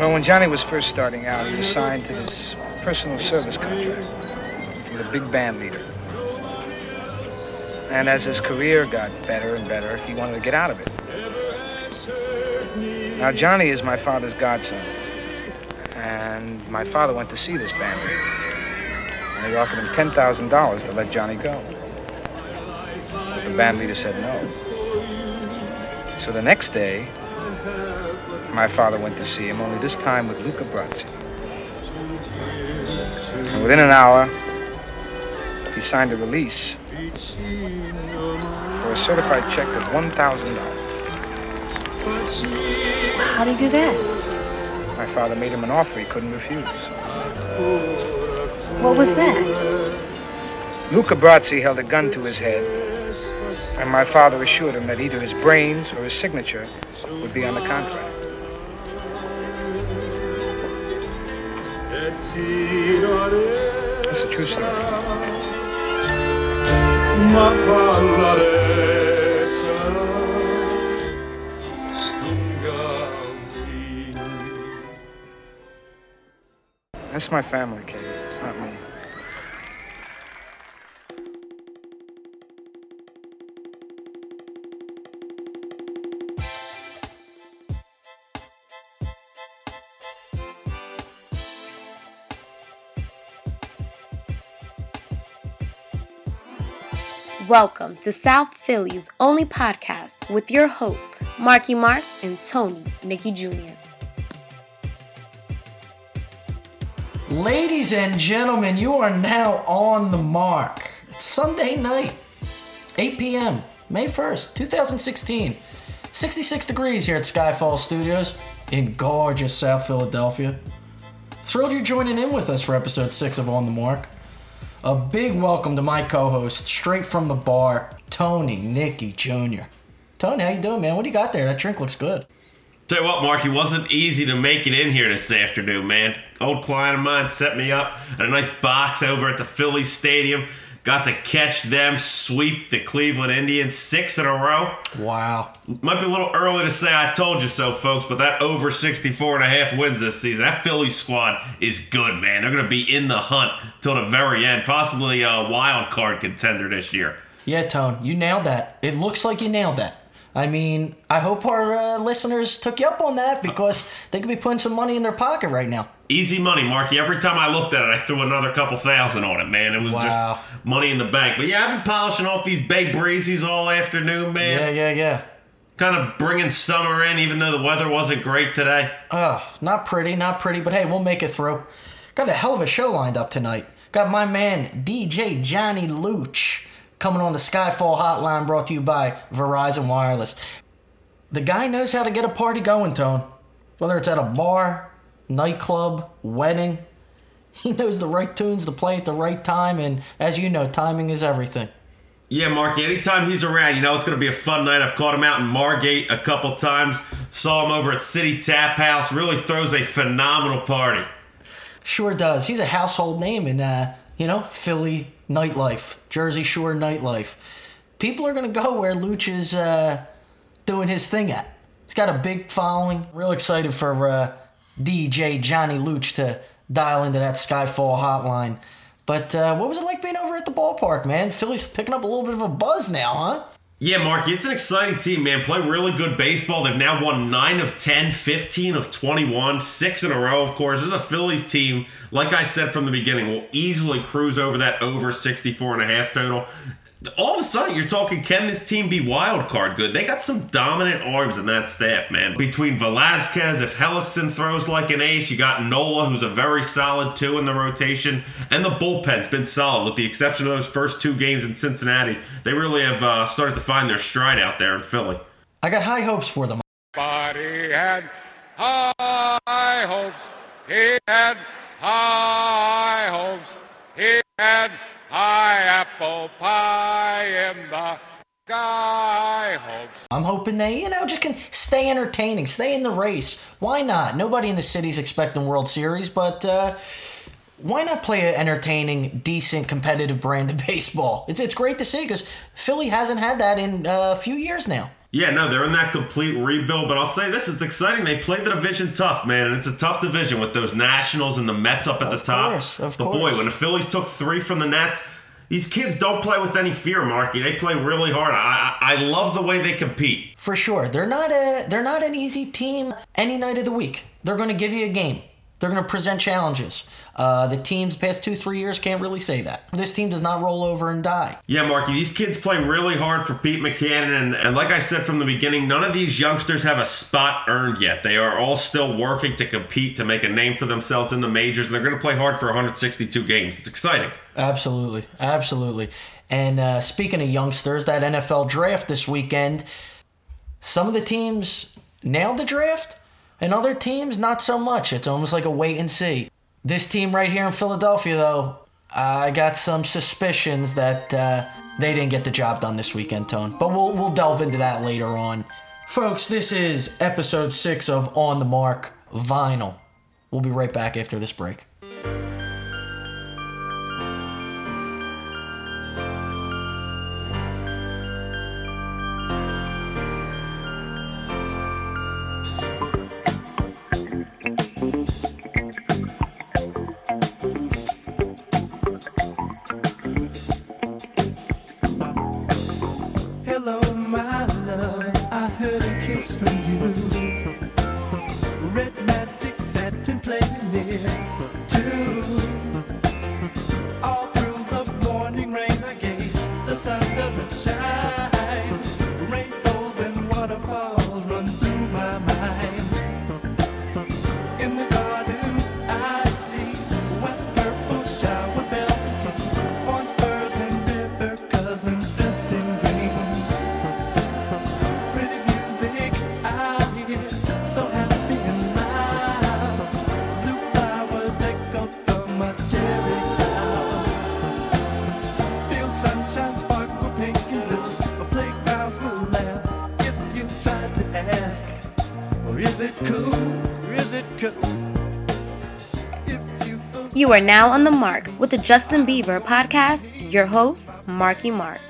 Well, when Johnny was first starting out, he was signed to this personal service contract from the big band leader. And as his career got better and better, he wanted to get out of it. Now, Johnny is my father's godson. And my father went to see this band leader. And they offered him $10,000 to let Johnny go. But the band leader said no. So the next day, my father went to see him, only this time with Luca Brasi. And within an hour, he signed a release for a certified check of $1,000. How'd he do that? My father made him an offer he couldn't refuse. What was that? Luca Brasi held a gun to his head, and my father assured him that either his brains or his signature would be on the contract. That's a true story. That's my family, Kate. Welcome to South Philly's only podcast with your hosts, Marky Mark and Tony Nicky Jr. Ladies and gentlemen, you are now on the mark. It's Sunday night, 8 p.m., May 1st, 2016. 66 degrees here at Skyfall Studios in gorgeous South Philadelphia. Thrilled you're joining in with us for episode 6 of On the Marc. A big welcome to my co-host, straight from the bar, Tony Nicky Jr. Tony, how you doing, man? What do you got there? That drink looks good. Tell you what, Mark, it wasn't easy to make it in here this afternoon, man. Old client of mine set me up at a nice box over at the Philly Stadium. Got to catch them sweep the Cleveland Indians six in a row. Wow. Might be a little early to say I told you so, folks, but that over 64 and a half wins this season. That Philly squad is good, man. They're going to be in the hunt till the very end, possibly a wild card contender this year. Yeah, Tone, you nailed that. It looks like you nailed that. I mean, I hope our uh, listeners took you up on that because they could be putting some money in their pocket right now. Easy money, Marky. Every time I looked at it, I threw another couple thousand on it, man. It was Wow. just money in the bank. But yeah, I've been polishing off these Bay Breezes all afternoon, man. Yeah, yeah, yeah. Kind of bringing summer in, even though the weather wasn't great today. Oh, not pretty, not pretty, but hey, we'll make it through. Got a hell of a show lined up tonight. Got my man DJ Johnny Looch coming on the Skyfall Hotline brought to you by Verizon Wireless. The guy knows how to get a party going, Tone. Whether it's at a bar, nightclub, wedding, he knows the right tunes to play at the right time, and as you know, timing is everything. Yeah, Marky, anytime he's around, you know it's going to be a fun night. I've caught him out in Margate a couple times. Saw him over at City Tap House. Really throws a phenomenal party. Sure does. He's a household name in, uh, you know, Philly nightlife, Jersey Shore nightlife. People are going to go where Looch is uh, doing his thing at. He's got a big following. Real excited for uh, DJ Johnny Looch to dial into that Skyfall hotline. But uh, what was it like being over at the ballpark, man? Philly's picking up a little bit of a buzz now, huh? Yeah, Marky, it's an exciting team, man. Play really good baseball. They've now won 9 of 10, 15 of 21, 6 in a row, of course. This is a Phillies team, like I said from the beginning, will easily cruise over that over 64 and a half total. All of a sudden, you're talking, can this team be wild card good? They got some dominant arms in that staff, man. Between Velasquez, if Hellickson throws like an ace, you got Nola, who's a very solid two in the rotation, and the bullpen's been solid, with the exception of those first two games in Cincinnati. They really have uh, started to find their stride out there in Philly. I got high hopes for them. Body had high hopes. He had high hopes. He had high apple pie in the sky. I'm hoping they, you know, just can stay entertaining, stay in the race. Why not? Nobody in the city's expecting World Series, but uh, why not play an entertaining, decent, competitive brand of baseball? It's it's great to see because Philly hasn't had that in uh, a few years now. Yeah, no, they're in that complete rebuild. But I'll say this: it's exciting. They played the division tough, man, and it's a tough division with those Nationals and the Mets up at Of the top. course, of but boy, when the Phillies took three from the Nats, these kids don't play with any fear, Marky. They play really hard. I I, I love the way they compete. For sure. They're not a they're not an easy team any night of the week. They're going to give you a game. They're going to present challenges. Uh, the teams past two three years can't really say that. This team does not roll over and die. Yeah, Marky, these kids play really hard for Pete Mackanin, and, and like I said from the beginning, none of these youngsters have a spot earned yet. They are all still working to compete to make a name for themselves in the majors, and they're going to play hard for 162 games. It's exciting. Absolutely, absolutely. And uh, speaking of youngsters, that NFL draft this weekend, some of the teams nailed the draft, and other teams not so much. It's almost like a wait and see. This team right here in Philadelphia, though, I got some suspicions that uh, they didn't get the job done this weekend, Tone. But we'll we'll delve into that later on, folks. This is episode six of On the Marc Vinyl. We'll be right back after this break. You You are now on the mark with the Justin Bieber podcast. Your host, Marky Mark.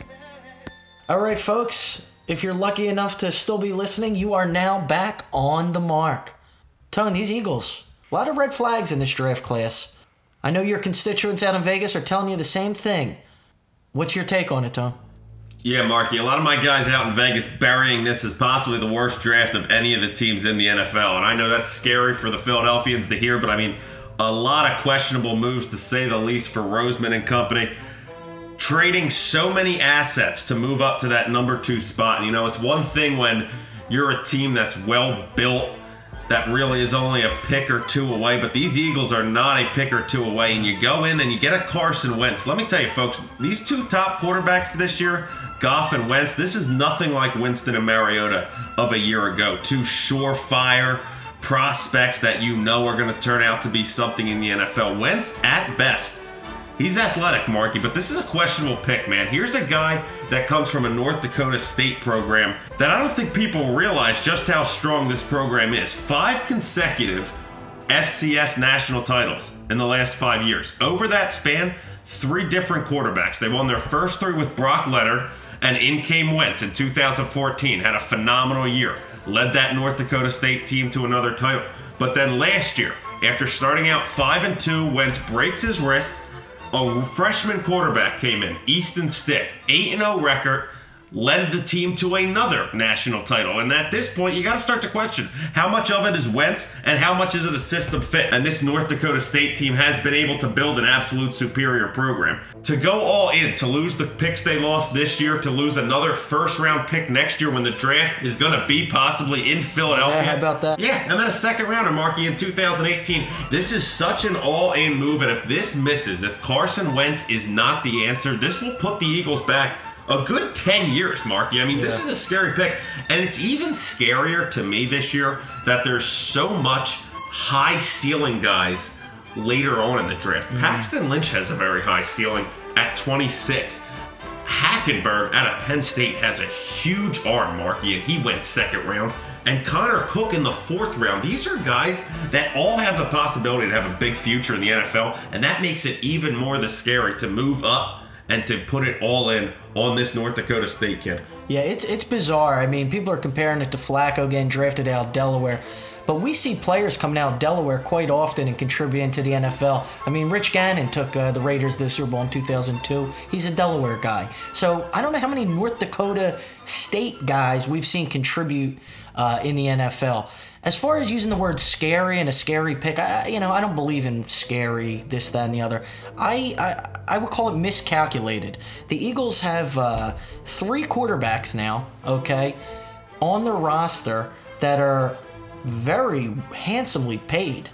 All right, folks, if you're lucky enough to still be listening, you are now back on the mark. Tone, these Eagles, a lot of red flags in this draft class. I know your constituents out in Vegas are telling you the same thing. What's your take on it, Tone? Yeah, Marky, a lot of my guys out in Vegas burying this as possibly the worst draft of any of the teams in the NFL. And I know that's scary for the Philadelphians to hear, but I mean, a lot of questionable moves to say the least for Roseman and company. Trading so many assets to move up to that number two spot. And you know, it's one thing when you're a team that's well built, that really is only a pick or two away, but these Eagles are not a pick or two away. And you go in and you get a Carson Wentz. Let me tell you, folks, these two top quarterbacks this year, Goff and Wentz, this is nothing like Winston and Mariota of a year ago. Two surefire prospects that you know are going to turn out to be something in the NFL. Wentz, at best, He's athletic, Marky, but this is a questionable pick, man. Here's a guy that comes from a North Dakota State program that I don't think people realize just how strong this program is. Five consecutive FCS national titles in the last five years. Over that span, three different quarterbacks. They won their first three with Brock Leonard, and in came Wentz in 2014. Had a phenomenal year. Led that North Dakota State team to another title. But then last year, after starting out 5 and 2, Wentz breaks his wrist. A freshman quarterback came in, Easton Stick, 8 0 record, led the team to another national title. And at this point, you got to start to question how much of it is Wentz and how much is it a system fit. And this North Dakota State team has been able to build an absolute superior program. To go all in, to lose the picks they lost this year, to lose another first round pick next year when the draft is going to be possibly in Philadelphia. Yeah, about that? Yeah, and then a second rounder, Marky, in 2018. This is such an all-in move, and if this misses, if Carson Wentz is not the answer, this will put the Eagles back a good 10 years, Marky. I mean, this is a scary pick, and it's even scarier to me this year that there's so much high ceiling guys later on in the draft. Mm-hmm. Paxton Lynch has a very high ceiling at 26. Hackenberg out of Penn State has a huge arm, Marky, and he went second round. And Connor Cook in the fourth round. These are guys that all have the possibility to have a big future in the NFL, and that makes it even more the scary to move up and to put it all in on this North Dakota State kid. Yeah, it's it's bizarre. I mean, people are comparing it to Flacco getting drafted out of Delaware. But we see players coming out of Delaware quite often and contributing to the NFL. I mean, Rich Gannon took uh, the Raiders the Super Bowl in 2002. He's a Delaware guy. So I don't know how many North Dakota State guys we've seen contribute uh, in the NFL. As far as using the word scary and a scary pick, I, you know, I don't believe in scary, this, that, and the other. I, I, I would call it miscalculated. The Eagles have uh, three quarterbacks now, okay, on their roster that are very handsomely paid.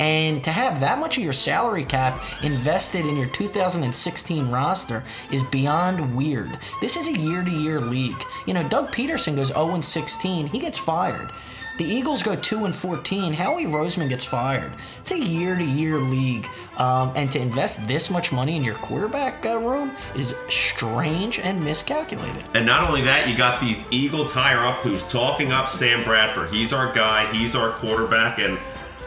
And to have that much of your salary cap invested in your 2016 roster is beyond weird. This is a year to year league. You know, Doug Pederson goes 0 16, he gets fired. The Eagles go 2 and 14. Howie Roseman gets fired. It's a year to year league. Um, and to invest this much money in your quarterback uh, room is strange and miscalculated. And not only that, you got these Eagles higher up who's talking up Sam Bradford. He's our guy, he's our quarterback, and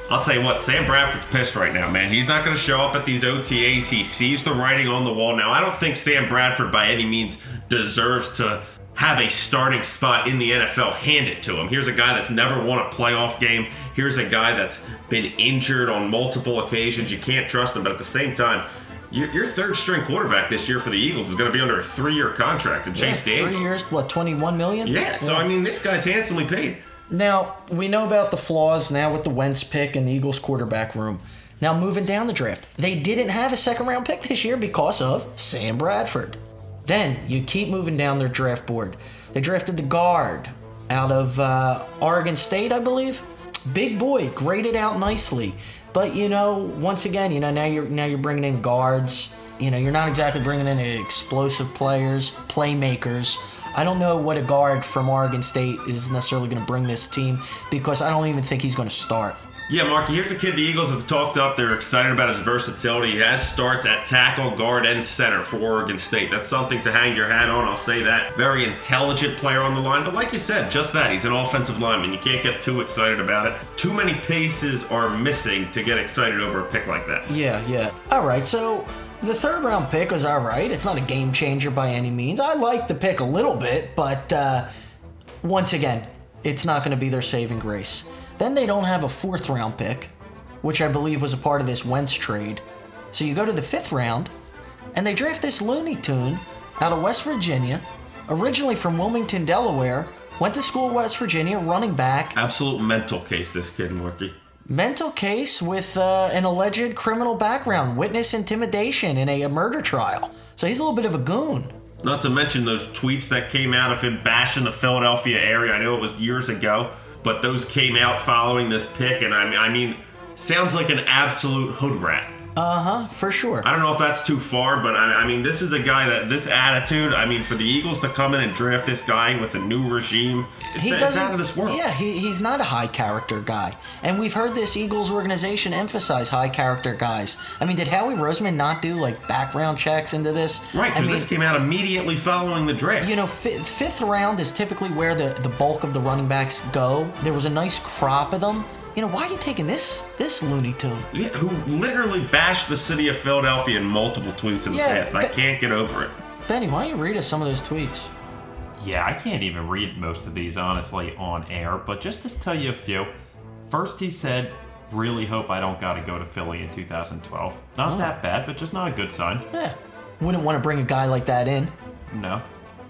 I'll tell you what, Sam Bradford's pissed right now, man. He's not going to show up at these OTAs. He sees the writing on the wall. Now, I don't think Sam Bradford by any means deserves to have a starting spot in the NFL handed to him. Here's a guy that's never won a playoff game. Here's a guy that's been injured on multiple occasions. You can't trust him, but at the same time, your, your third string quarterback this year for the Eagles is going to be under a three year contract to Chase Yeah, Daniels. three years, what, 21 million? Yeah, so I mean, this guy's handsomely paid. Now, we know about the flaws now with the Wentz pick and the Eagles quarterback room. Now, moving down the draft, they didn't have a second round pick this year because of Sam Bradford. Then you keep moving down their draft board. They drafted the guard out of uh, Oregon State, I believe. Big boy, graded out nicely. But you know, once again, you know now you're now you're bringing in guards. You know, you're not exactly bringing in explosive players, playmakers. I don't know what a guard from Oregon State is necessarily going to bring this team because I don't even think he's going to start. Yeah, Marky, here's a kid the Eagles have talked up. They're excited about his versatility. He has starts at tackle, guard, and center for Oregon State. That's something to hang your hat on, I'll say that. Very intelligent player on the line, but like you said, just that. He's an offensive lineman. You can't get too excited about it. Too many paces are missing to get excited over a pick like that. Yeah, yeah. All right, so the third round pick was all right. It's not a game changer by any means. I like the pick a little bit, but uh, once again, it's not going to be their saving grace. Then they don't have a fourth round pick, which I believe was a part of this Wentz trade. So you go to the fifth round, and they draft this Looney Tune out of West Virginia, originally from Wilmington, Delaware, went to school in West Virginia, running back, Absolute mental case, this kid, Marky. mental case with uh, an alleged criminal background, witness intimidation in a, a murder trial. So he's a little bit of a goon. Not to mention those tweets that came out of him bashing the Philadelphia area. I know it was years ago, but those came out following this pick, and I mean, I mean, sounds like an absolute hood rat. Uh huh, for sure. I don't know if that's too far, but I, I mean, this is a guy that this attitude. I mean, for the Eagles to come in and draft this guy with a new regime, it's, it's out of this world. Yeah, he, he's not a high character guy. And we've heard this Eagles organization emphasize high character guys. I mean, did Howie Roseman not do like background checks into this? Right, because this came out immediately following the draft. You know, fi- fifth round is typically where the, the bulk of the running backs go. There was a nice crop of them. You know, why are you taking this this Looney Tune? Yeah, who literally bashed the city of Philadelphia in multiple tweets in the Yeah, past. and I can't get over it. Benny, why don't you read us some of those tweets? Yeah, I can't even read most of these honestly on air, but just to tell you a few. First, he said, Really hope I don't gotta go to Philly in 2012. Not oh. that bad, but just not a good sign. Yeah, wouldn't want to bring a guy like that in. No.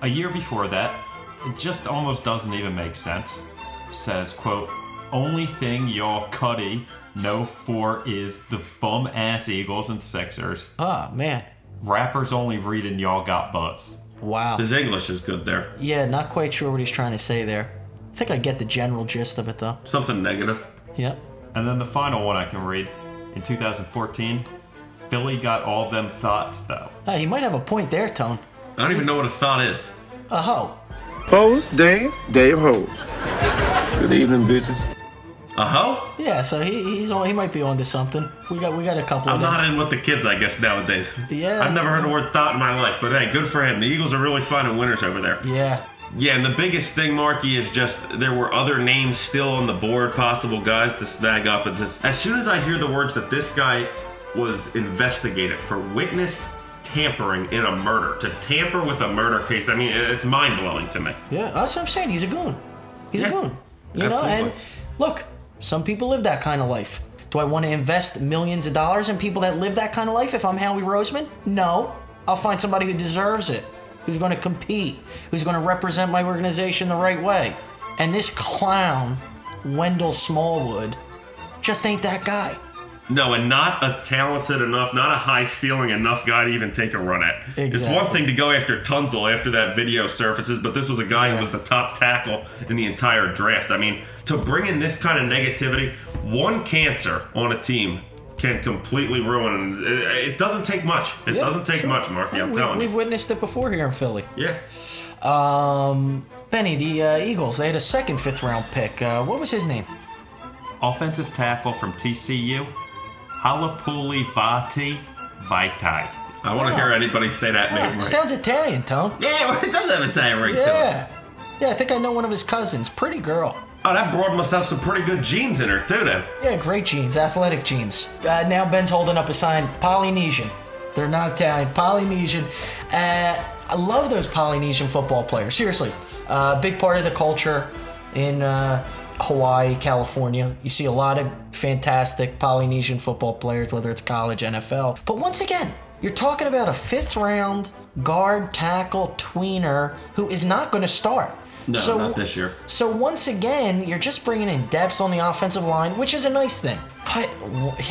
A year before that, it just almost doesn't even make sense. Says, quote, only thing y'all cutty know for is the bum ass Eagles and Sixers. Oh man, Rappers only reading y'all got butts. wow. His English is good there. Yeah, not quite sure what he's trying to say there. I think I get the general gist of it though. Something negative. Yep. And then the final one I can read. In 2014, Philly got all them thoughts though. Uh, he might have a point there, Tone. I don't even know what a thought is. A hoe. Hose, Dave, Dave Hose. Good evening, bitches. A hoe? Yeah, so he he's on, he might be onto something. We got we got a couple I'm of them. not in with the kids, I guess, nowadays. Yeah. I've never heard the word thought in my life, but hey, good for him. The Eagles are really fun and winners over there. Yeah. Yeah, and the biggest thing, Marky, is just there were other names still on the board, possible guys to snag up at this. As soon as I hear the words that this guy was investigated for witness tampering in a murder. To tamper with a murder case, I mean, it's mind blowing to me. Yeah, that's what I'm saying. He's a goon. He's Yeah, a goon. You know, and absolutely. look, some people live that kind of life. Do I want to invest millions of dollars in people that live that kind of life if I'm Howie Roseman? No. I'll find somebody who deserves it, who's going to compete, who's going to represent my organization the right way. And this clown, Wendell Smallwood, just ain't that guy. No, and not a talented enough, not a high ceiling enough guy to even take a run at. It's one thing to go after Tunsil after that video surfaces, but this was a guy Yeah. who was the top tackle in the entire draft. I mean, to bring in this kind of negativity, one cancer on a team can completely ruin. It, it doesn't take much. It Yeah, doesn't take sure. much, Marky. I'm we've, telling we've you. witnessed it before here in Philly. Yeah. Um, Benny, the uh, Eagles, they had a second fifth round pick. Uh, what was his name? Offensive tackle from TCU, Halapuli Vati Vaitai. I want to hear anybody say that name right. Sounds Italian, Tone. yeah, it does have a Italian ring to it. Yeah. Yeah, I think I know one of his cousins. Pretty girl. Oh, that broad must have some pretty good genes in her, too, then. Yeah, great genes, athletic genes. Uh, now Ben's holding up a sign Polynesian. They're not Italian, Polynesian. Uh, I love those Polynesian football players. Seriously, uh, big part of the culture in uh, Hawaii, California. You see a lot of fantastic Polynesian football players, whether it's college, NFL. But once again, you're talking about a fifth round guard tackle tweener who is not going to start. No, not this year. So once again, you're just bringing in depth on the offensive line, which is a nice thing. But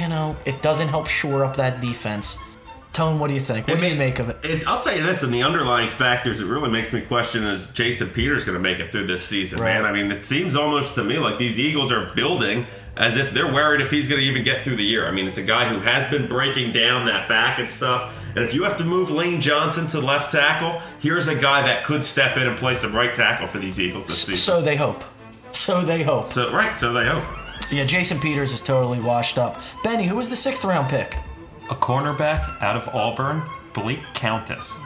you know, it doesn't help shore up that defense. Tone, what do you think? What do you ma- make of it? it? I'll tell you this, in the underlying factors, it really makes me question is Jason Peters going to make it through this season, man? I mean, it seems almost to me like these Eagles are building as if they're worried if he's going to even get through the year. I mean, it's a guy who has been breaking down that back and stuff. And if you have to move Lane Johnson to left tackle, here's a guy that could step in and play some right tackle for these Eagles this season. So they hope. So they hope. So, right, so they hope. Yeah, Jason Peters is totally washed up. Benny, who was the sixth round pick? A cornerback out of Auburn, Blake Countess.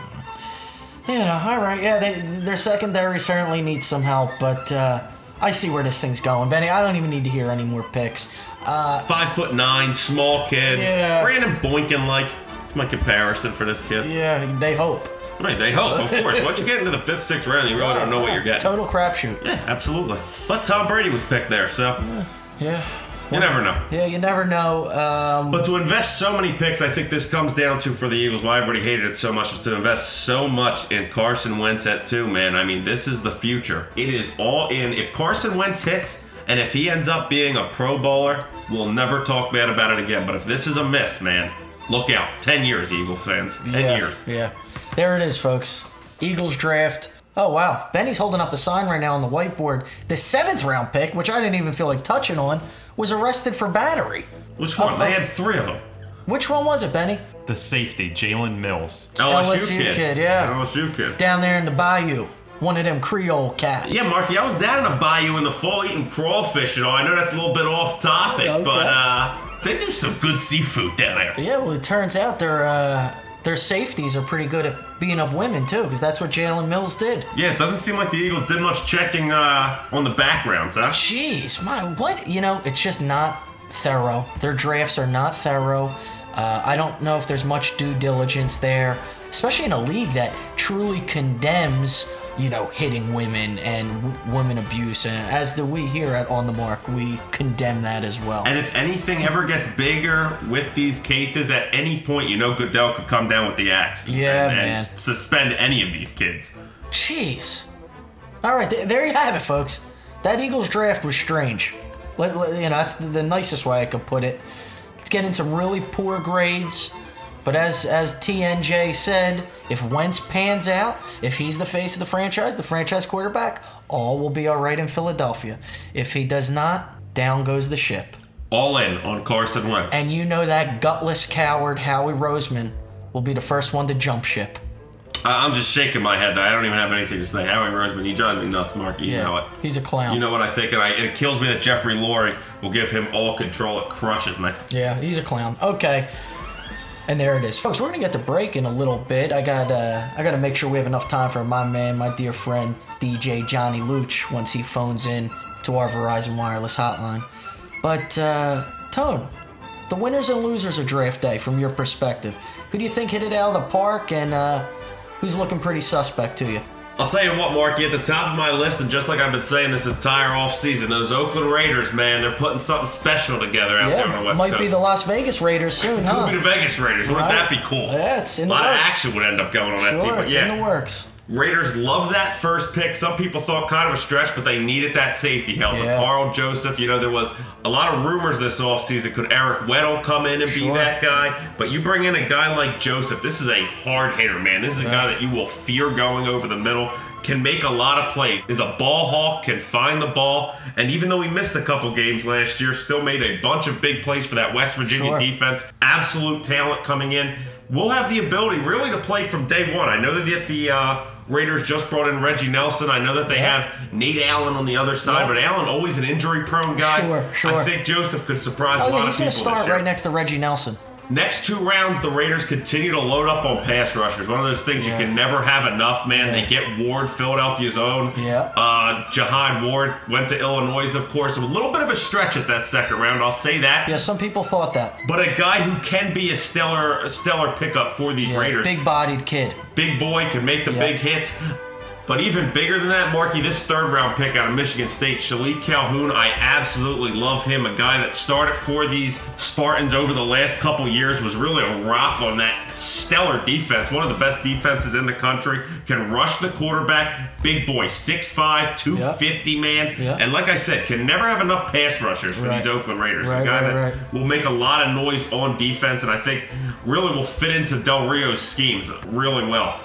Yeah, all right. Yeah, they, their secondary certainly needs some help, but uh, I see where this thing's going. Benny, I don't even need to hear any more picks. Uh, Five foot nine, small kid. Yeah. Brandon Boykin like. It's my comparison for this kid. yeah, they hope. Right, they hope, of course. Once you get into the fifth, sixth round, you really don't know what you're getting. Total crapshoot. Yeah, absolutely. But Tom Brady was picked there, so Yeah. You never know. Yeah, you never know. Um, But to invest so many picks, I think this comes down to for the Eagles why everybody hated it so much is to invest so much in Carson Wentz at two, man. I mean, this is the future. It is all in. If Carson Wentz hits and if he ends up being a pro bowler, we'll never talk bad about it again. But if this is a miss, man, look out. Ten years, Eagles fans. Ten yeah, years. Yeah. There it is, folks. Eagles draft. Oh, wow. Benny's holding up a sign right now on the whiteboard. The seventh round pick, which I didn't even feel like touching on, was arrested for battery. Which one? They had three of them. Which one was it, Benny? The safety, Jalen Mills. LSU, LSU kid. kid, yeah. LSU kid. Down there in the bayou. One of them Creole cats. Yeah, Marky, I was down in the bayou in the fall eating crawfish and all. I know that's a little bit off topic, Okay. but uh, they do some good seafood down there. Yeah, well, it turns out their uh, their safeties are pretty good at beating up women too, because that's what Jalen Mills did. Yeah, it doesn't seem like the Eagles did much checking uh, on the backgrounds, huh? Jeez, my what? You know, it's just not thorough. Their drafts are not thorough. Uh, I don't know if there's much due diligence there, especially in a league that truly condemns, you know, hitting women and w- women abuse. And as do we here at On the Marc, we condemn that as well. And if anything ever gets bigger with these cases, at any point, you know Goodell could come down with the axe. Yeah, and, man. And suspend any of these kids. Jeez. All right, th- there you have it, folks. That Eagles draft was strange. Let, let- you know, that's the, the nicest way I could put it. It's getting some really poor grades, but as as TNJ said, if Wentz pans out, if he's the face of the franchise, the franchise quarterback, all will be all right in Philadelphia. If he does not, down goes the ship. All in on Carson Wentz. And you know that gutless coward Howie Roseman will be the first one to jump ship. I- I'm just shaking my head. I don't even have anything to say. Howie Roseman, he drives me nuts, Marky. You know it. he's a clown. You know what I think, and I, it kills me that Jeffrey Lurie will give him all control. It crushes me. Yeah, he's a clown. Okay. And there it is, folks. We're gonna get to break in a little bit. I got uh, I got to make sure we have enough time for my man, my dear friend DJ Johnny Looch, once he phones in to our Verizon wireless hotline. But uh, Tone, the the winners and losers of draft day from your perspective. Who do you think hit it out of the park, and uh, who's looking pretty suspect to you? I'll tell you what, Marky, at the top of my list, and just like I've been saying this entire offseason, those Oakland Raiders, man, they're putting something special together out there on the Yeah, West might Coast. be the Las Vegas Raiders soon, huh? Could be the Vegas Raiders. Wouldn't Right. that be cool? Yeah, it's in A lot of action would end up going on that team. Sure, But it's yeah, in the works. Raiders love that first pick. Some people thought kind of a stretch, but they needed that safety help. Yeah. Karl Joseph, you know, there was a lot of rumors this offseason. Could Eric Weddle come in and be that guy? But you bring in a guy like Joseph. This is a hard hitter, man. This is a guy that you will fear going over the middle. Can make a lot of plays. Is a ball hawk. Can find the ball. And even though he missed a couple games last year, still made a bunch of big plays for that West Virginia Sure. defense. Absolute talent coming in. We'll have the ability really to play from day one. I know that the uh, Raiders just brought in Reggie Nelson. I know that they Yeah. have Nate Allen on the other side, Yeah. but Allen always an injury-prone guy. Sure, sure. I think Joseph could surprise oh, a Oh lot yeah, he's going to start right next to Reggie Nelson. Next two rounds, the Raiders continue to load up on pass rushers. One of those things Yeah. you can never have enough, man. Yeah. They get Ward, Philadelphia's own. Yeah. Uh, Jihad Ward went to Illinois, of course. A little bit of a stretch at that second round, I'll say that. Yeah, some people thought that. But a guy who can be a stellar, a stellar pickup for these Yeah, Raiders. Big-bodied kid. big boy can make the big hits. But even bigger than that, Marky, this third round pick out of Michigan State, Shilique Calhoun, I absolutely love him. A guy that started for these Spartans over the last couple years, was really a rock on that stellar defense. One of the best defenses in the country. Can rush the quarterback. Big boy, 6'5, 250 man. Yeah. And like I said, can never have enough pass rushers for Right. these Oakland Raiders. Right, a guy right, that will make a lot of noise on defense, and I think really will fit into Del Rio's schemes really well.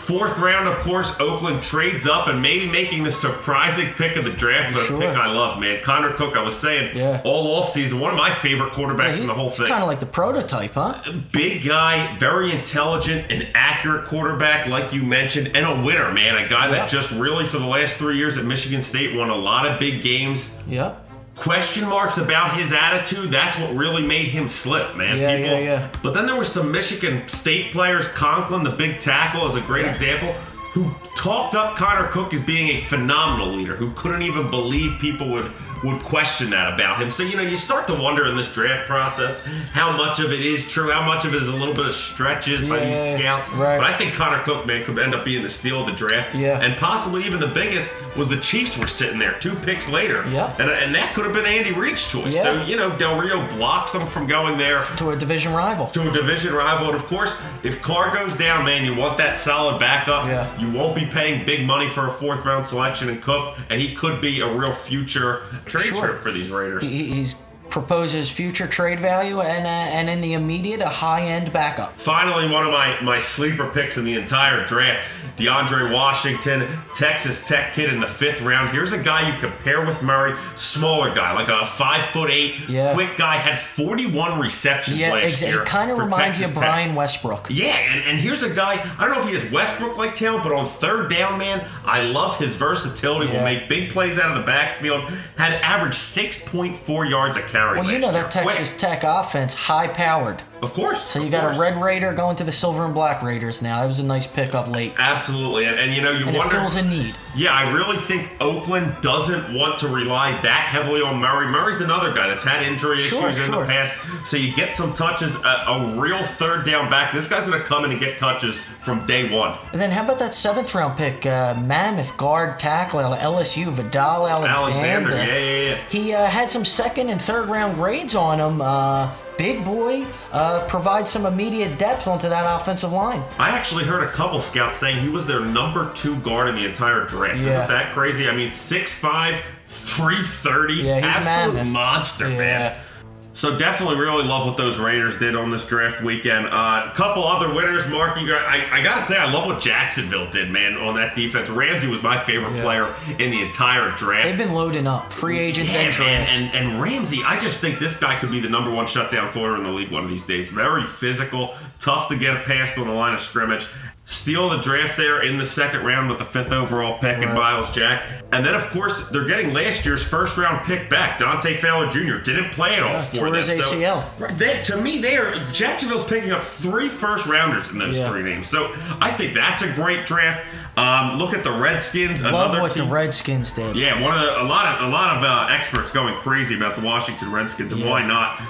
Fourth round, of course, Oakland trades up and maybe making the surprising pick of the draft, but Sure. a pick I love, man. Connor Cook, I was saying, Yeah. all offseason, one of my favorite quarterbacks Yeah, in the whole thing. kind of like the prototype, huh? Uh, big guy, very intelligent, and accurate quarterback, like you mentioned, and a winner, man. A guy Yeah. that just really, for the last three years at Michigan State, won a lot of big games Yeah. Question marks about his attitude. That's what really made him slip, man. Yeah, yeah, yeah. But then there were some Michigan State players. Conklin, the big tackle, is a great Yeah. example. Who talked up Connor Cook as being a phenomenal leader? Who couldn't even believe people would would question that about him. So you know, you start to wonder in this draft process how much of it is true, how much of it is a little bit of stretches by these scouts. right. But I think Connor Cook, man, could end up being the steal of the draft. Yeah. And possibly even the biggest was the Chiefs were sitting there two picks later. Yeah. And, and that could have been Andy Reid's choice. Yeah. So, you know, Del Rio blocks him from going there To a division rival. to a division rival. And of course, if Carr goes down, man, you want that solid backup. Yeah. You won't be paying big money for a fourth round selection in Cook, and he could be a real future trade Sure. chip for these Raiders. He, he's proposes future trade value and uh, and in the immediate a high end backup. Finally, one of my, my sleeper picks in the entire draft, DeAndre Washington, Texas Tech kid in the fifth round. Here's a guy you compare with Murray, smaller guy, like a five foot eight, Yeah. quick guy, had 41 receptions Yeah, last ex- year. it kind of reminds Texas you of Tech. Brian Westbrook. Yeah, and, and here's a guy, I don't know if he has Westbrook like talent, but on third down, man, I love his versatility. Yeah. Will make big plays out of the backfield. Had averaged 6.4 yards a carry. Well, you know year. that Texas. Tech offense, high powered. Of course. So you got course. a Red Raider going to the Silver and Black Raiders now. That was a nice pickup late. Absolutely. And, and you know, you And it wonder. fills a need. Yeah, I really think Oakland doesn't want to rely that heavily on Murray. Murray's another guy that's had injury Sure, issues in sure. the past. So you get some touches, a, a real third down back. This guy's going to come in and get touches from day one. And then how about that seventh round pick, uh, Mammoth guard tackle out of LSU, Vadal Alexander. Alexander, yeah, yeah, yeah. He uh, had some second and third round grades on him. Uh, big boy uh, provides some immediate depth onto that offensive line. I actually heard a couple scouts saying he was their number two guard in the entire draft. Yeah. Isn't that crazy? I mean, 6'5, 330. Yeah, absolute monster, Yeah. man. So definitely really love what those Raiders did on this draft weekend. A uh, couple other winners, Mark. You got, I, I gotta say, I love what Jacksonville did, man, on that defense. Ramsey was my favorite Yeah. player in the entire draft. They've been loading up free agents Yeah, and draft. and, and Ramsey, I just think this guy could be the number one shutdown corner in the league one of these days. Very physical, tough to get past on the line of scrimmage. Steal the draft there in the second round with the fifth overall pick and Right. Myles Jack. And then, of course, they're getting last year's first round pick back. Dante Fowler Jr. didn't play at all Yeah, for them. his So, ACL. They, to me, they are Jacksonville's picking up three first rounders in those Yeah. three names. So I think that's a great draft. Um, look at the Redskins. Love what team. the Redskins did. Yeah, one of the, a lot of a lot of uh, experts going crazy about the Washington Redskins, and Yeah. why not?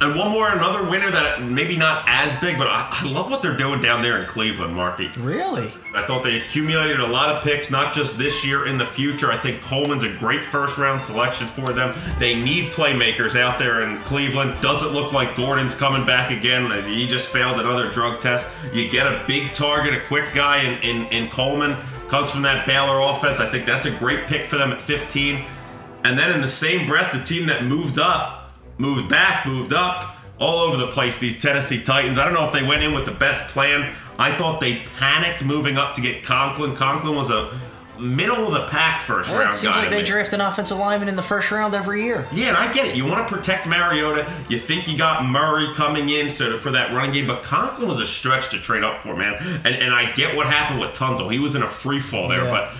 And one more, another winner that maybe not as big, but I, I love what they're doing down there in Cleveland, Marky. Really? I thought they accumulated a lot of picks, not just this year, in the future. I think Coleman's a great first round selection for them. They need playmakers out there in Cleveland. Doesn't look like Gordon's coming back again. He just failed another drug test. You get a big target, a quick guy in, in, in Coleman, comes from that Baylor offense. I think that's a great pick for them at 15. And then in the same breath, the team that moved up, moved back, moved up, all over the place, these Tennessee Titans. I don't know if they went in with the best plan. I thought they panicked moving up to get Conklin. Conklin was a middle of the pack first Well, round it seems guy. like they me. draft an offensive lineman in the first round every year. Yeah, and I get it. You want to protect Mariota. You think you got Murray coming in so for that running game, but Conklin was a stretch to trade up for, man. And and I get what happened with Tunsil. He was in a free fall there, Yeah. but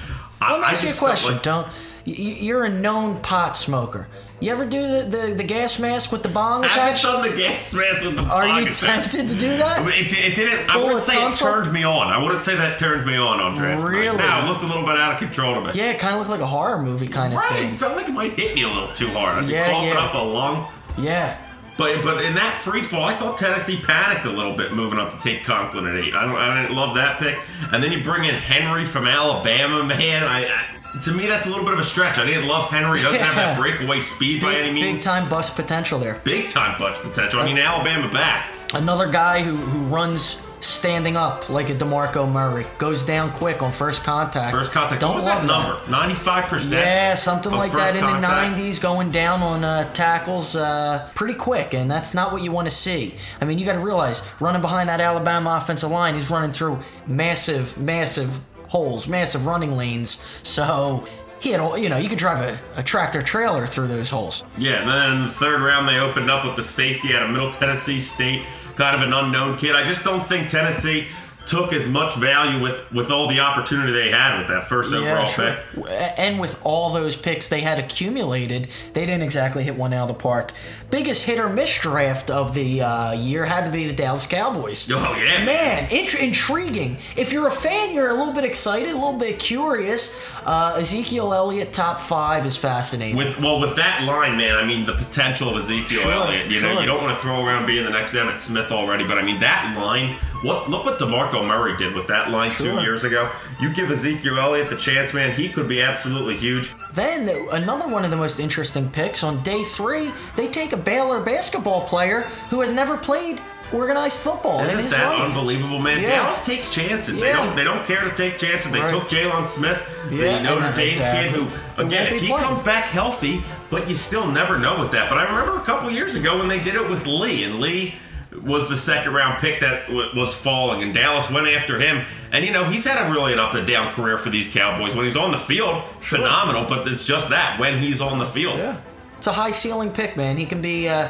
I, Let me I ask you a question, like- don't You're a known pot smoker. You ever do the, the, the gas mask with the bong I haven't done the gas mask with the Are you pocket tempted to do that? It, it didn't. I Pull wouldn't a say it turned me on. I wouldn't say that turned me on on draft night. Really? No, it looked a little bit out of control to me. Yeah, it kind of looked like a horror movie kind of thing. Right. Felt like it might hit me a little too hard. I'd be Yeah, coughing yeah. up a lung. Yeah. But but in that free fall, I thought Tennessee panicked a little bit moving up to take Conklin at eight. I don't I didn't love that pick. And then you bring in Henry from Alabama, man. I, I to me that's a little bit of a stretch. I didn't love Henry. He doesn't have that breakaway speed by any means. big time bust potential there. Big time bunch potential. I mean Alabama back. Another guy who, who runs standing up like a DeMarco Murray. Goes down quick on first contact. First contact. Don't what was love that number? Ninety five percent. Yeah, something like that in contact. the 90s, going down on uh, tackles uh, pretty quick, and that's not what you want to see. I mean, you got to realize, running behind that Alabama offensive line, he's running through massive, massive holes, massive running lanes. So he had, you know, you could drive a, a tractor trailer through those holes. Yeah, and then in the third round, they opened up with the safety out of Middle Tennessee State, kind of an unknown kid. I just don't think Tennessee took as much value with, with all the opportunity they had with that first overall pick. And with all those picks they had accumulated, they didn't exactly hit one out of the park. Biggest hit or miss draft of the uh, year had to be the Dallas Cowboys. Oh, yeah. Man, int- intriguing. If you're a fan, you're a little bit excited, a little bit curious. Uh, Ezekiel Elliott, top five, is fascinating. With well, with that line, man, I mean the potential of Ezekiel Sure, Elliott. You know, you don't want to throw around being the next Emmitt Smith already, but I mean that line. What look what Demarco Murray did with that line Sure. two years ago. You give Ezekiel Elliott the chance, man. He could be absolutely huge. Then another one of the most interesting picks on day three, they take a Baylor basketball player who has never played organized football in Isn't his that life. unbelievable, man? Yeah. Dallas takes chances. They don't. They don't care to take chances. They Right. took Jaylon Smith, Yeah, the Notre and- Dame exactly. kid, who Who again, won't if he playing. comes back healthy, but you still never know with that. But I remember a couple years ago when they did it with Lee, and Lee was the second round pick that w- was falling, and Dallas went after him. And you know he's had a really an up and down career for these Cowboys. When he's on the field, phenomenal. But it's just that when he's on the field. Yeah. It's a high ceiling pick, man. He can be uh,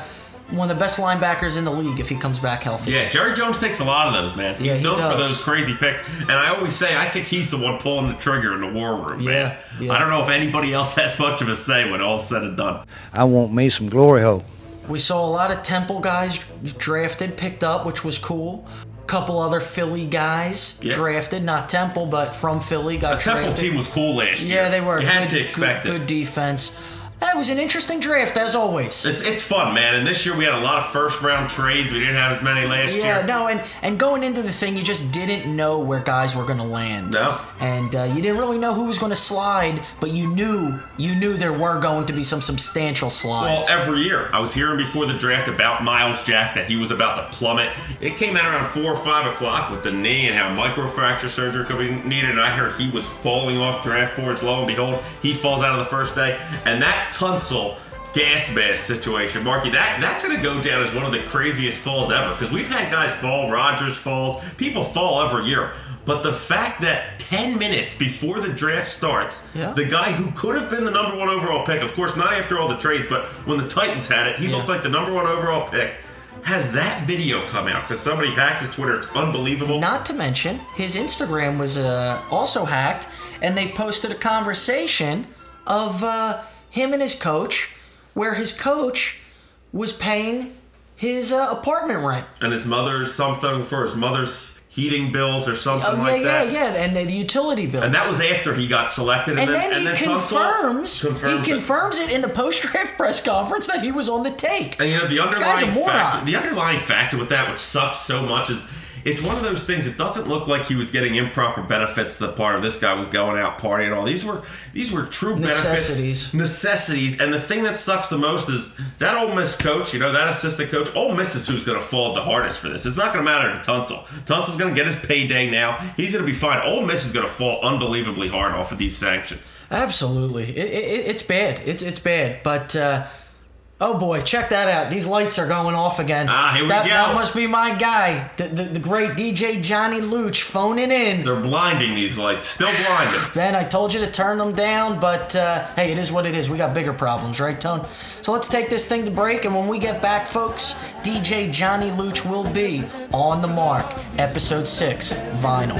one of the best linebackers in the league if he comes back healthy. Yeah, Jerry Jones takes a lot of those, man. Yeah, He's he known for those crazy picks. And I always say, I think he's the one pulling the trigger in the war room, man. Yeah, yeah. I don't know if anybody else has much of a say when all's said and done. I want me some glory hole. We saw a lot of Temple guys drafted, picked up, which was cool. A Couple other Philly guys Yeah. drafted, not Temple, but from Philly got The Temple team was cool last year. yeah, they were. You had good, to expect good, it. Good defense. That was an interesting draft, as always. It's, it's fun, man. And this year we had a lot of first round trades. We didn't have as many last Yeah, year. Yeah, no, and and going into the thing, you just didn't know where guys were going to land. No. and uh, you didn't really know who was going to slide, but you knew you knew there were going to be some substantial slides. Well, every year. I was hearing before the draft about Myles Jack that he was about to plummet. It came out around 4 or 5 o'clock with the knee and how microfracture surgery could be needed. And I heard he was falling off draft boards. Lo and behold, he falls out of the first day. And that Tunsil gas mask situation, Marky, that, that's going to go down as one of the craziest falls ever. Because we've had guys fall, Rodgers falls, people fall every year. But the fact that 10 minutes before the draft starts, Yeah. the guy who could have been the number one overall pick, of course, not after all the trades, but when the Titans had it, he Yeah. looked like the number one overall pick. Has that video come out? Because somebody hacked his Twitter. It's unbelievable. Not to mention, his Instagram was uh, also hacked, and they posted a conversation of uh, him and his coach, where his coach was paying his uh, apartment rent. and his mother's something for his mother's heating bills or something Oh yeah, like yeah, that. yeah, and the, the utility bills. And that was after he got selected, And and, then, then, and he then confirms, confirms he it. confirms it in the post-draft press conference that he was on the take. And you know the underlying factor, the underlying factor with that, which sucks so much, is it's one of those things. It doesn't look like he was getting improper benefits. The part of this guy was going out partying. All these were these were true Necessities. benefits, necessities. And the thing that sucks the most is that Ole Miss coach. You know that assistant coach. Ole Miss is who's going to fall the hardest for this. It's not going to matter to Tunsil. Tunsil's going to get his payday now. He's going to be fine. Ole Miss is going to fall unbelievably hard off of these sanctions. Absolutely, it, it, it's bad. It's it's bad. But uh, oh boy, check that out. These lights are going off again. Ah, here we that, go. That must be my guy, the, the, the great DJ Johnny Looch, phoning in. They're blinding these lights. Still blinding. Ben, I told you to turn them down, but uh, hey, it is what it is. We got bigger problems, right, Tone? So let's take this thing to break, and when we get back, folks, DJ Johnny Looch will be on the Marc. Episode 6, Vinyl.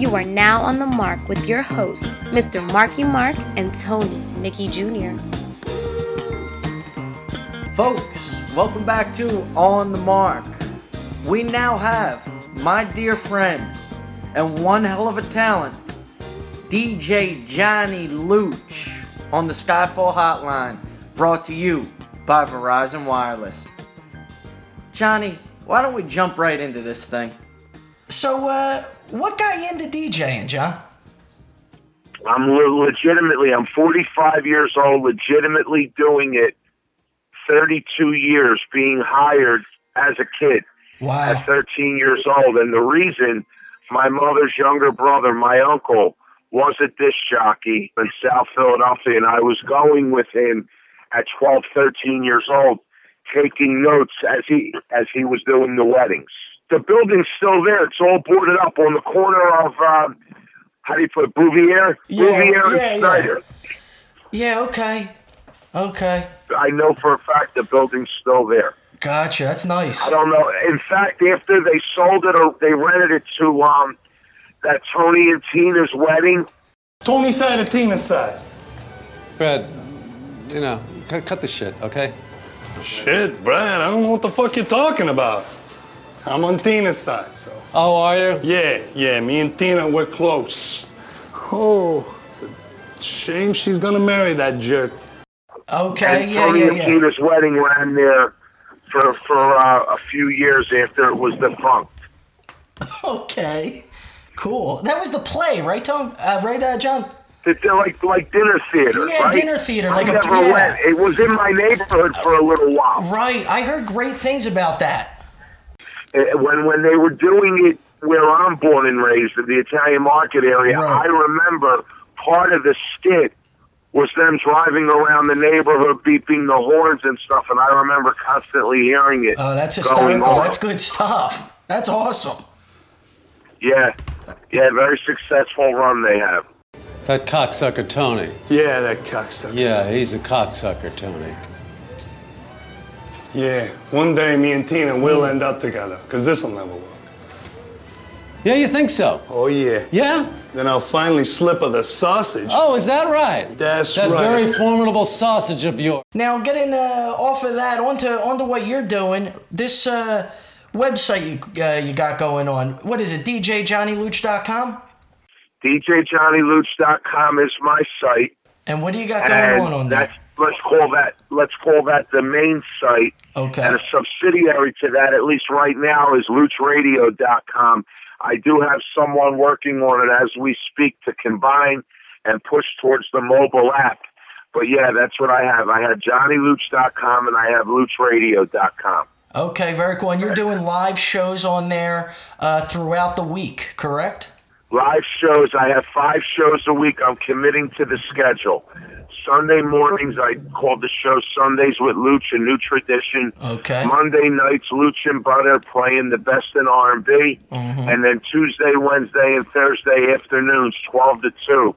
You are now on the Marc with your hosts, Mr. Marky Mark and Tony Nicky Jr. Folks, welcome back to On the Marc. We now have my dear friend and one hell of a talent, DJ Johnny Looch, on the Skyfall Hotline, brought to you by Verizon Wireless. Johnny, why don't we jump right into this thing? So, uh, what got you into DJing, John? I'm le- legitimately, I'm 45 years old, legitimately doing it 32 years, being hired as a kid Wow. at 13 years old. And the reason my mother's younger brother, my uncle, was a disc jockey in South Philadelphia, and I was going with him at 12, 13 years old, taking notes as he as he was doing the weddings. The building's still there. It's all boarded up on the corner of um, how do you put it, Bouvier, Yeah, Bouvier yeah, and. Snyder. Yeah, okay. Okay. I know for a fact the building's still there. Gotcha. That's nice. I don't know. In fact, after they sold it or they rented it to um, that Tony and Tina's wedding, Tony side and Tina side. Brad, you know, cut, cut the shit, okay? Shit, Brad, I don't know what the fuck you're talking about. I'm on Tina's side, so. Oh, are you? Yeah, yeah, me and Tina, we're close. Oh, it's a shame she's gonna marry that jerk. Okay, and yeah, Tony yeah, and yeah. Tina's wedding ran there for for uh, a few years after it was defunct. Okay. Cool. That was the play, right, Tom? Uh, right, uh, John? The, the, like like dinner theater, Yeah, right? dinner theater, like I a- never yeah. went. It was in my neighborhood for a little while. Right. I heard great things about that. Uh, when when they were doing it where I'm born and raised in the Italian market area, I remember part of the skit was them driving around the neighborhood beeping the horns and stuff, and I remember constantly hearing it. Oh, that's hysterical. That's good stuff. That's awesome. Yeah, yeah, very successful run they have. That cocksucker Tony. Yeah, that cocksucker. Yeah, he's a cocksucker, Tony. Yeah, one day me and Tina will end up together, because this will never work. Yeah, you think so? Oh, yeah. Yeah? Then I'll finally slip her the sausage. Oh, is that right? That's that right. That very formidable sausage of yours. Now, getting uh, off of that onto onto what you're doing, this uh, website you uh, you got going on. What is it? DJJohnnyLooch.com. DJJohnnyLooch.com is my site. And what do you got going and on on there? Let's call that let's call that the main site. Okay. And a subsidiary to that, at least right now, is loochradio.com. I do have someone working on it as we speak to combine and push towards the mobile app. But yeah, that's what I have. I have johnnylooch.com and I have loochradio.com. Okay, very cool. And you're doing live shows on there uh, throughout the week, correct? Live shows, I have five shows a week. I'm committing to the schedule. Sunday mornings, I call the show Sundays with Looch, a new tradition. Okay. Monday nights, Looch and Butter playing the best in R&B. Mm-hmm. And then Tuesday, Wednesday, and Thursday afternoons, 12 to 2.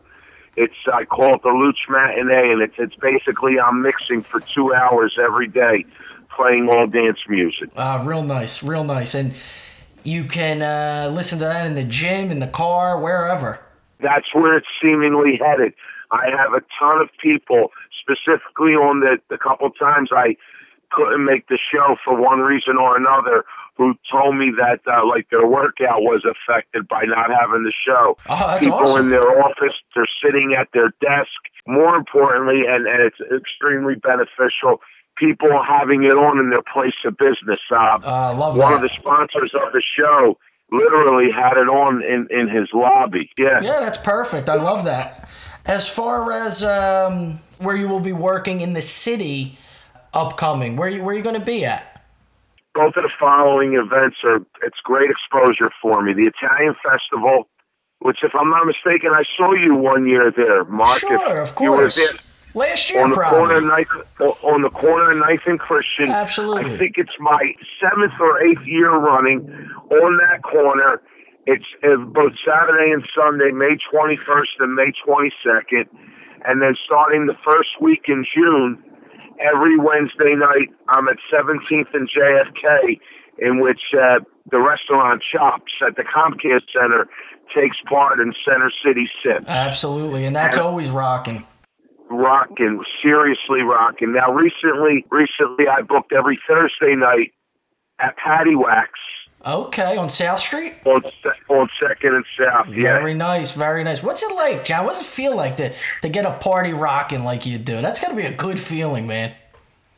It's I call it the Looch Matinee, and it's it's basically I'm mixing for two hours every day, playing all dance music. Uh, real nice, real nice. And you can uh, listen to that in the gym, in the car, wherever. that's where it's seemingly headed. I have a ton of people, specifically on the, the couple times I couldn't make the show for one reason or another, who told me that uh, like their workout was affected by not having the show. Oh, that's people awesome. in their office, they're sitting at their desk. More importantly, and, and it's extremely beneficial. People having it on in their place of business. Uh, I love one that. of the sponsors of the show literally had it on in, in his lobby. Yeah. Yeah, that's perfect. I love that. As far as um, where you will be working in the city upcoming, where you where you going to be at? both of the following events are it's great exposure for me. The Italian Festival, which if I'm not mistaken, I saw you one year there, Mark. Sure, of you were course. there Last year, on the probably. corner of Ninth, on the corner of Ninth and Christian. Absolutely. I think it's my seventh or eighth year running on that corner. It's both Saturday and Sunday, May 21st and May 22nd, and then starting the first week in June, every Wednesday night, I'm at 17th and JFK, in which uh, the restaurant Chops at the Comcast Center takes part in Center City Sip. Absolutely, and that's always rocking. Rocking, seriously rocking. Now, recently, recently I booked every Thursday night at Paddy Whacks Okay, on South Street. on on Second and South. Yeah, Very nice, very nice. What's it like, John? What's it feel like to to get a party rocking like you do? That's got to be a good feeling, man.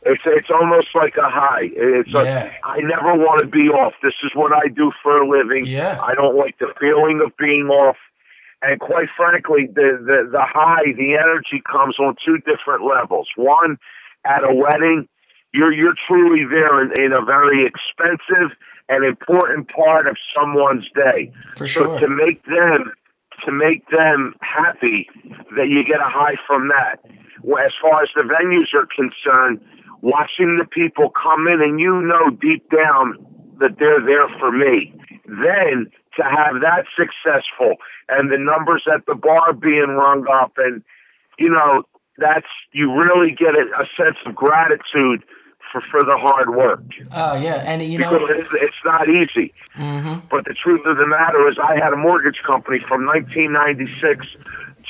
It's it's almost like a high. It's Yeah. like I never want to be off. This is what I do for a living. Yeah. I don't like the feeling of being off. And quite frankly, the, the the high, the energy comes on two different levels. One, at a wedding, you're you're truly there in, in a very expensive and important part of someone's day. For so sure. to make them to make them happy, that you get a high from that. Well, As far as the venues are concerned, watching the people come in and you know deep down that they're there for me. Then to have that successful and the numbers at the bar being rung up and you know that's you really get a, a sense of gratitude for for the hard work Oh yeah, and you because know, it's, it's not easy. hmm But the truth of the matter is, I had a mortgage company from 1996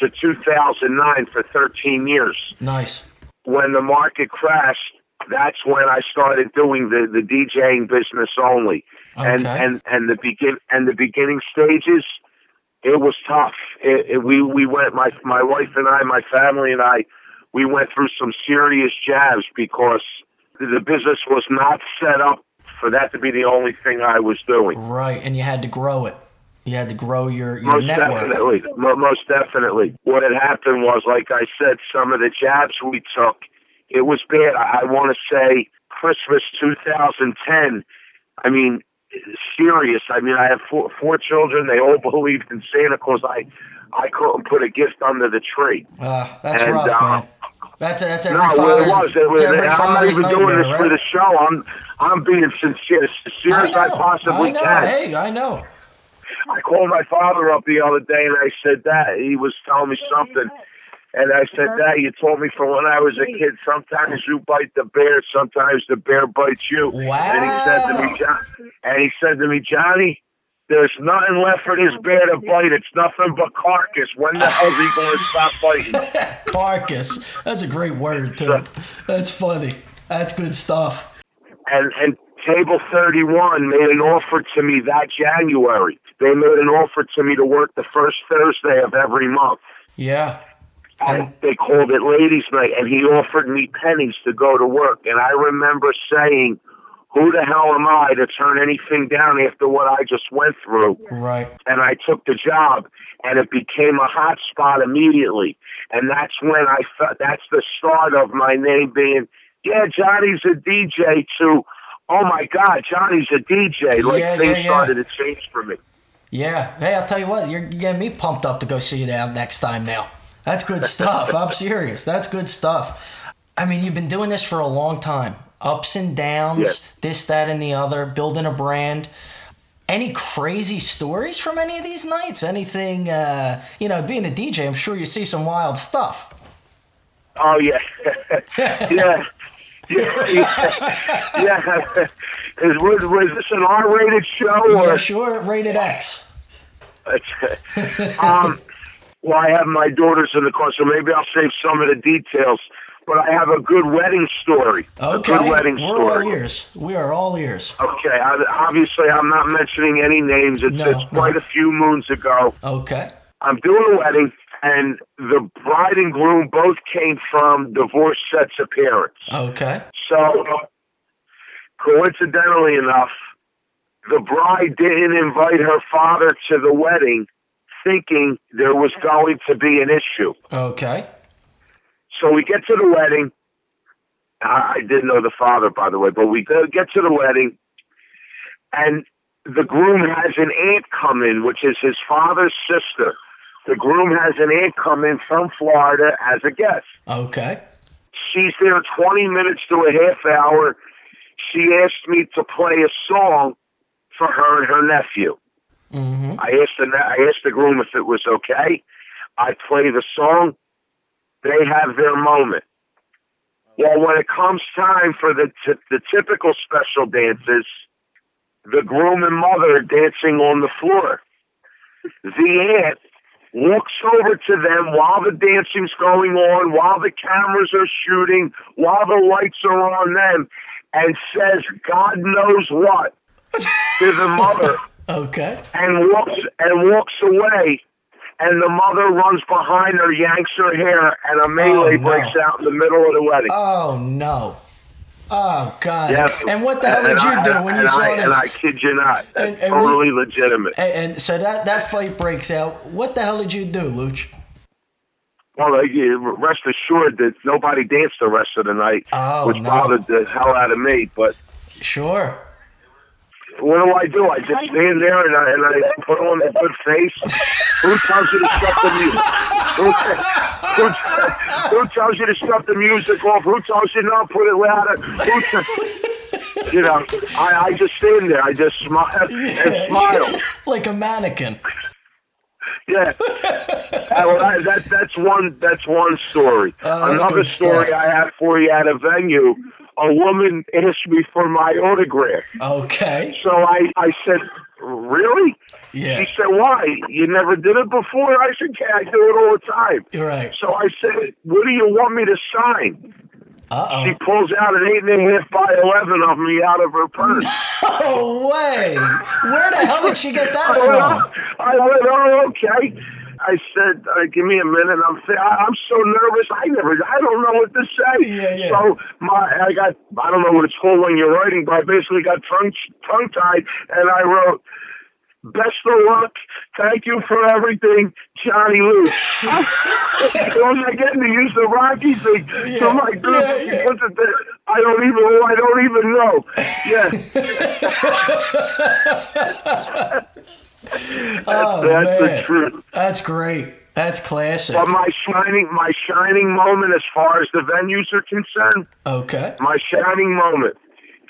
to 2009 for 13 years. nice. When the market crashed, that's when I started doing the, the DJing business only. And Okay. and and the begin and the beginning stages, it was tough. It, it, we we went my my wife and I, my family and I, we went through some serious jabs because the business was not set up for that to be the only thing I was doing. Right, and you had to grow it. You had to grow your, your Most network. definitely. Most definitely. What had happened was, like I said, some of the jabs we took, it was bad. I, I want to say Christmas 2010. I mean, serious. I mean, I have four, four children. They all believed in Santa Claus. I, I couldn't put a gift under the tree. Uh, that's And, rough, uh, man. That's that's every no, well, it was. It was it's every I'm not even doing this right? for the show. I'm, I'm being sincere, as sincere as I possibly I know. can. Hey, I know. I called my father up the other day and I said that he was telling me something. And I said uh-huh. that you told me from when I was a kid, sometimes you bite the bear, sometimes the bear bites you. Wow. And he said to me, John, and he said to me, Johnny, there's nothing left for this bear to bite. It's nothing but carcass. When the hell's he going to stop biting? Carcass. That's a great word too. That's funny. That's good stuff. and and Table 31 made an offer to me that January. They made an offer to me to work the first Thursday of every month. Yeah. And they called it Ladies' Night, and he offered me pennies to go to work. And I remember saying, Who the hell am I to turn anything down after what I just went through? Right. and I took the job, and it became a hot spot immediately. And that's when I felt that's the start of my name being, yeah, Johnny's a DJ. To, oh my God, Johnny's a DJ. Like Yeah, things yeah, yeah. started to change for me. Yeah. Hey, I'll tell you what. You're, getting me pumped up to go see you there next time. Now. That's good stuff. I'm serious. That's good stuff. I mean, you've been doing this for a long time. Ups and downs, Yes. this, that, and the other. Building a brand. Any crazy stories from any of these nights? Anything? Uh, you know, being a DJ, I'm sure you see some wild stuff. Oh yeah, yeah, yeah, yeah. yeah. Is, was, was this an R-rated show or? Yeah, sure. Rated X. um, well, I have my daughters in the car, so maybe I'll save some of the details. But I have a good wedding story. Okay. A good wedding We're story. all ears. We are all ears. Okay, I, obviously I'm not mentioning any names. It's, No, it's quite a few moons ago. Okay. I'm doing a wedding, and the bride and groom both came from divorce sets of parents. Okay. So, coincidentally enough, the bride didn't invite her father to the wedding, thinking there was going to be an issue. Okay. So we get to the wedding. I didn't know the father, by the way, but we go, get to the wedding, and the groom has an aunt come in, which is his father's sister. The groom has an aunt come in from Florida as a guest. Okay. She's there 20 minutes to a half hour. She asked me to play a song for her and her nephew. Mm-hmm. I asked the I asked the groom if it was okay. I play the song. They have their moment. Well, when it comes time for the t- the typical special dances, the groom and mother are dancing on the floor. The aunt walks over to them while the dancing's going on, while the cameras are shooting, while the lights are on them, and says, "God knows what." to the mother Okay. and walks and walks away and the mother runs behind her, yanks her hair, and a melee Oh, no. breaks out in the middle of the wedding. Oh no. Oh God. Yeah. And what the hell did And you I- do when you saw I, this? And I kid you not, And- and we- totally legitimate. And, and so that that fight breaks out. What the hell did you do, Looch? Well, rest assured that nobody danced the rest of the night, Oh, which no. bothered the hell out of me. But Sure. What do I do? I just stand there and I, and I put on a good face. Who tells you to shut the music? Who, who, who tells you to shut the music off? Who tells you not put it louder? Who t- you know, I, I just stand there. I just smile and smile. like a mannequin. Yeah. Uh, well, that, that, that's one. That's one story. That's Another story stuff. I have for you at a venue. A woman asked me for my autograph. Okay. So I, I said, really? Yeah. She said, why? You never did it before? I said, yeah, I do it all the time. You're right. So I said, what do you want me to sign? Uh-oh. She pulls out an eight and a half by eleven of me out of her purse. No way. Where the hell did she get that I went, from? oh, I went, oh, okay. I said, uh, give me a minute. I'm th- I'm so nervous. I never, I don't know what to say. Yeah, yeah. So my, I got, I don't know what it's called when you're writing, but I basically got tongue tongue tied, and I wrote, Best of luck. Thank you for everything, Johnny Lou. I'm not getting to use the Rocky thing. so my girl, yeah, of I don't even, I don't even know. Yeah. Oh, That's the truth. That's great. That's classic. But my shining, my shining moment, as far as the venues are concerned, Okay. my shining moment.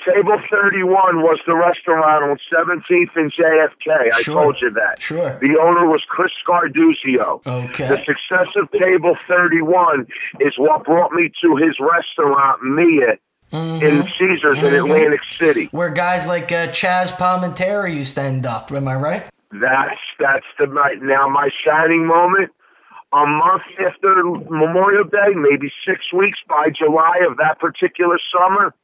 Table 31 was the restaurant on 17th and JFK. I Sure. told you that. Sure. The owner was Chris Scarduzio. Okay. The success of Table 31 is what brought me to his restaurant, Mia, in Caesars in Atlantic City. Where guys like uh, Chaz Palminteri used to end up. Am I right? That's that's the night. Now my shining moment. A month after Memorial Day, maybe six weeks by July of that particular summer,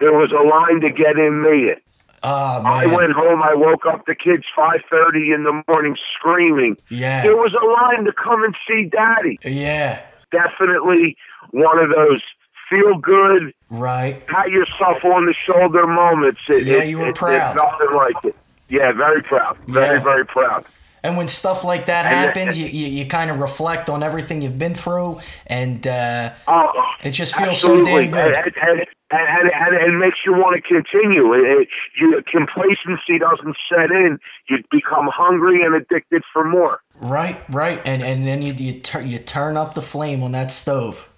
there was a line to get in Mia. Oh, I went home. I woke up the kids five thirty in the morning screaming. Yeah. There was a line to come and see Daddy. Yeah. Definitely one of those feel good, Right. pat yourself on the shoulder moments. It, Yeah, it- you were it- proud. Nothing like it. Yeah, very proud. Very, Yeah. very proud. And when stuff like that happens, you, you, you kind of reflect on everything you've been through, and uh, Oh, it just feels so damn good. And, and, and, and, and it makes you want to continue. It, it, you, complacency doesn't set in. You become hungry and addicted for more. Right, right. And and then you you, tur- you turn up the flame on that stove.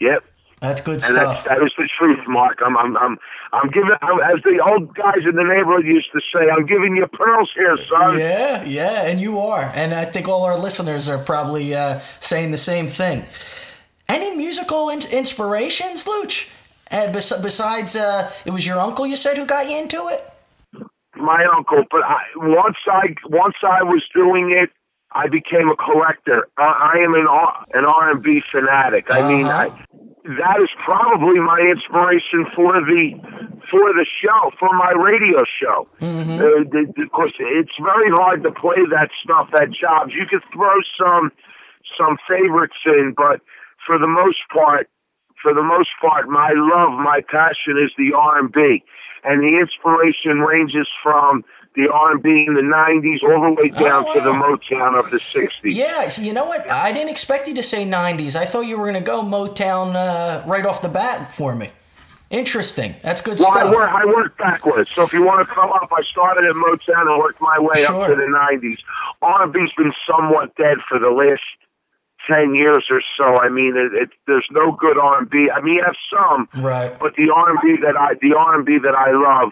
Yep. That's good And stuff. that's, that is the truth, Mark. I'm, I'm, I'm, I'm giving, as the old guys in the neighborhood used to say, I'm giving you pearls here, son. Yeah, yeah, and you are. And I think all our listeners are probably uh, saying the same thing. Any musical in- inspirations, Looch? Uh, bes- besides, uh, it was your uncle you said who got you into it? my uncle, but I, once I once I was doing it, I became a collector. I, I am an R, an R and B fanatic. I mean, I, that is probably my inspiration for the for the show, for my radio show. Uh, the- because it's very hard to play that stuff at jobs. You could throw some some favorites in, but for the most part, for the most part, my love, my passion is the R and B, and the inspiration ranges from the R and B in the '90s all the way down to the Motown of the '60s. Yeah, so you know what? I didn't expect you to say 90s. I thought you were going to go Motown uh, right off the bat for me. Interesting. That's good Well, I stuff. work, I work backwards. So if you want to come up, I started at Motown and worked my way up to the '90s. R&B's been somewhat dead for the last ten years or so. I mean, it, it, there's no good R&B. I mean, you have some, Right. but the R&B that I the R&B that I love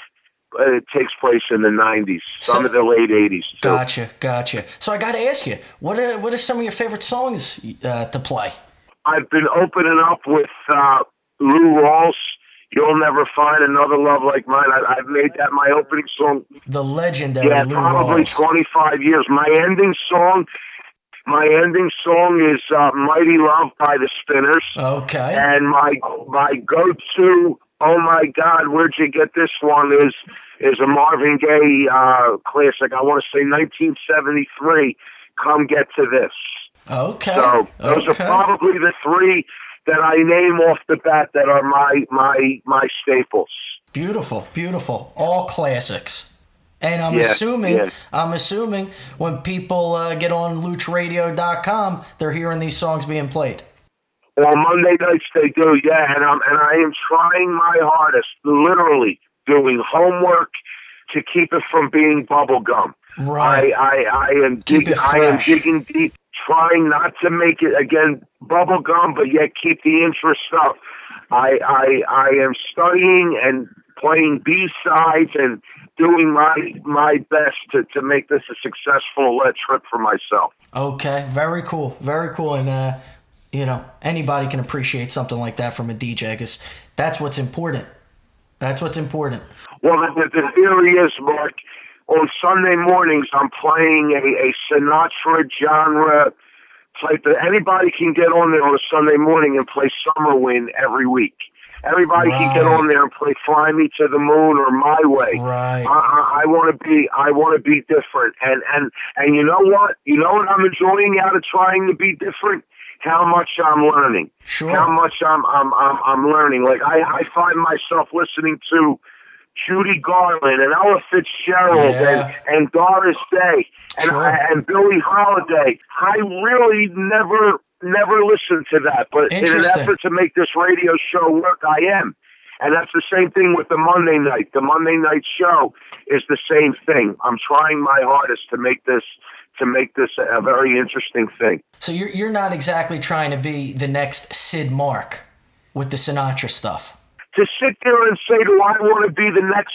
it takes place in the '90s, some of the late '80s too. Gotcha, gotcha. So I got to ask you, what are what are some of your favorite songs uh, to play? I've been opening up with uh, Lou Rawls. You'll never find another love like mine. I, I've made that my opening song The legendary Yeah, Lou probably Rawls. 25 years. My ending song, my ending song is uh, "Mighty Love" by the Spinners. Okay. And my my go-to, oh my God, where'd you get this one? Is is a Marvin Gaye uh, classic. I want to say 1973. Come get to this. Okay. So those okay. are probably the three that I name off the bat that are my my my staples. Beautiful, beautiful. All classics. And I'm Yeah, assuming, yeah. I'm assuming when people uh, get on loochradio.com, they're hearing these songs being played. On Monday nights they do, yeah, and I'm and I am trying my hardest, literally doing homework to keep it from being bubblegum. Right. I, I, I am dig- I am digging deep, trying not to make it again bubblegum, but yet keep the interest up. I I I am studying and playing B sides and doing my my best to, to make this a successful uh, trip for myself. Okay, very cool, very cool, and uh, you know anybody can appreciate something like that from a DJ because that's what's important. That's what's important. Well, the, the, the theory is, Mark, on Sunday mornings, I'm playing a, a Sinatra genre type that Anybody can get on there on a Sunday morning and play Summer Wind every week. Everybody can get on there and play Fly Me to the Moon or My Way. Right. I, I, I want to be. I want to be different. And and and you know what? You know what I'm enjoying out of trying to be different. How much I'm learning. Sure. How much I'm I'm I'm, I'm learning. Like I, I find myself listening to Judy Garland and Ella Fitzgerald Yeah. and, and Doris Day and, Sure. and Billie Holiday. I really never, never listened to that. But in an effort to make this radio show work, I am. And that's the same thing with the Monday night. The Monday night show is the same thing. I'm trying my hardest to make this to make this a very interesting thing. So you're you're not exactly trying to be the next Sid Mark with the Sinatra stuff. To sit there and say, "Do I want to be the next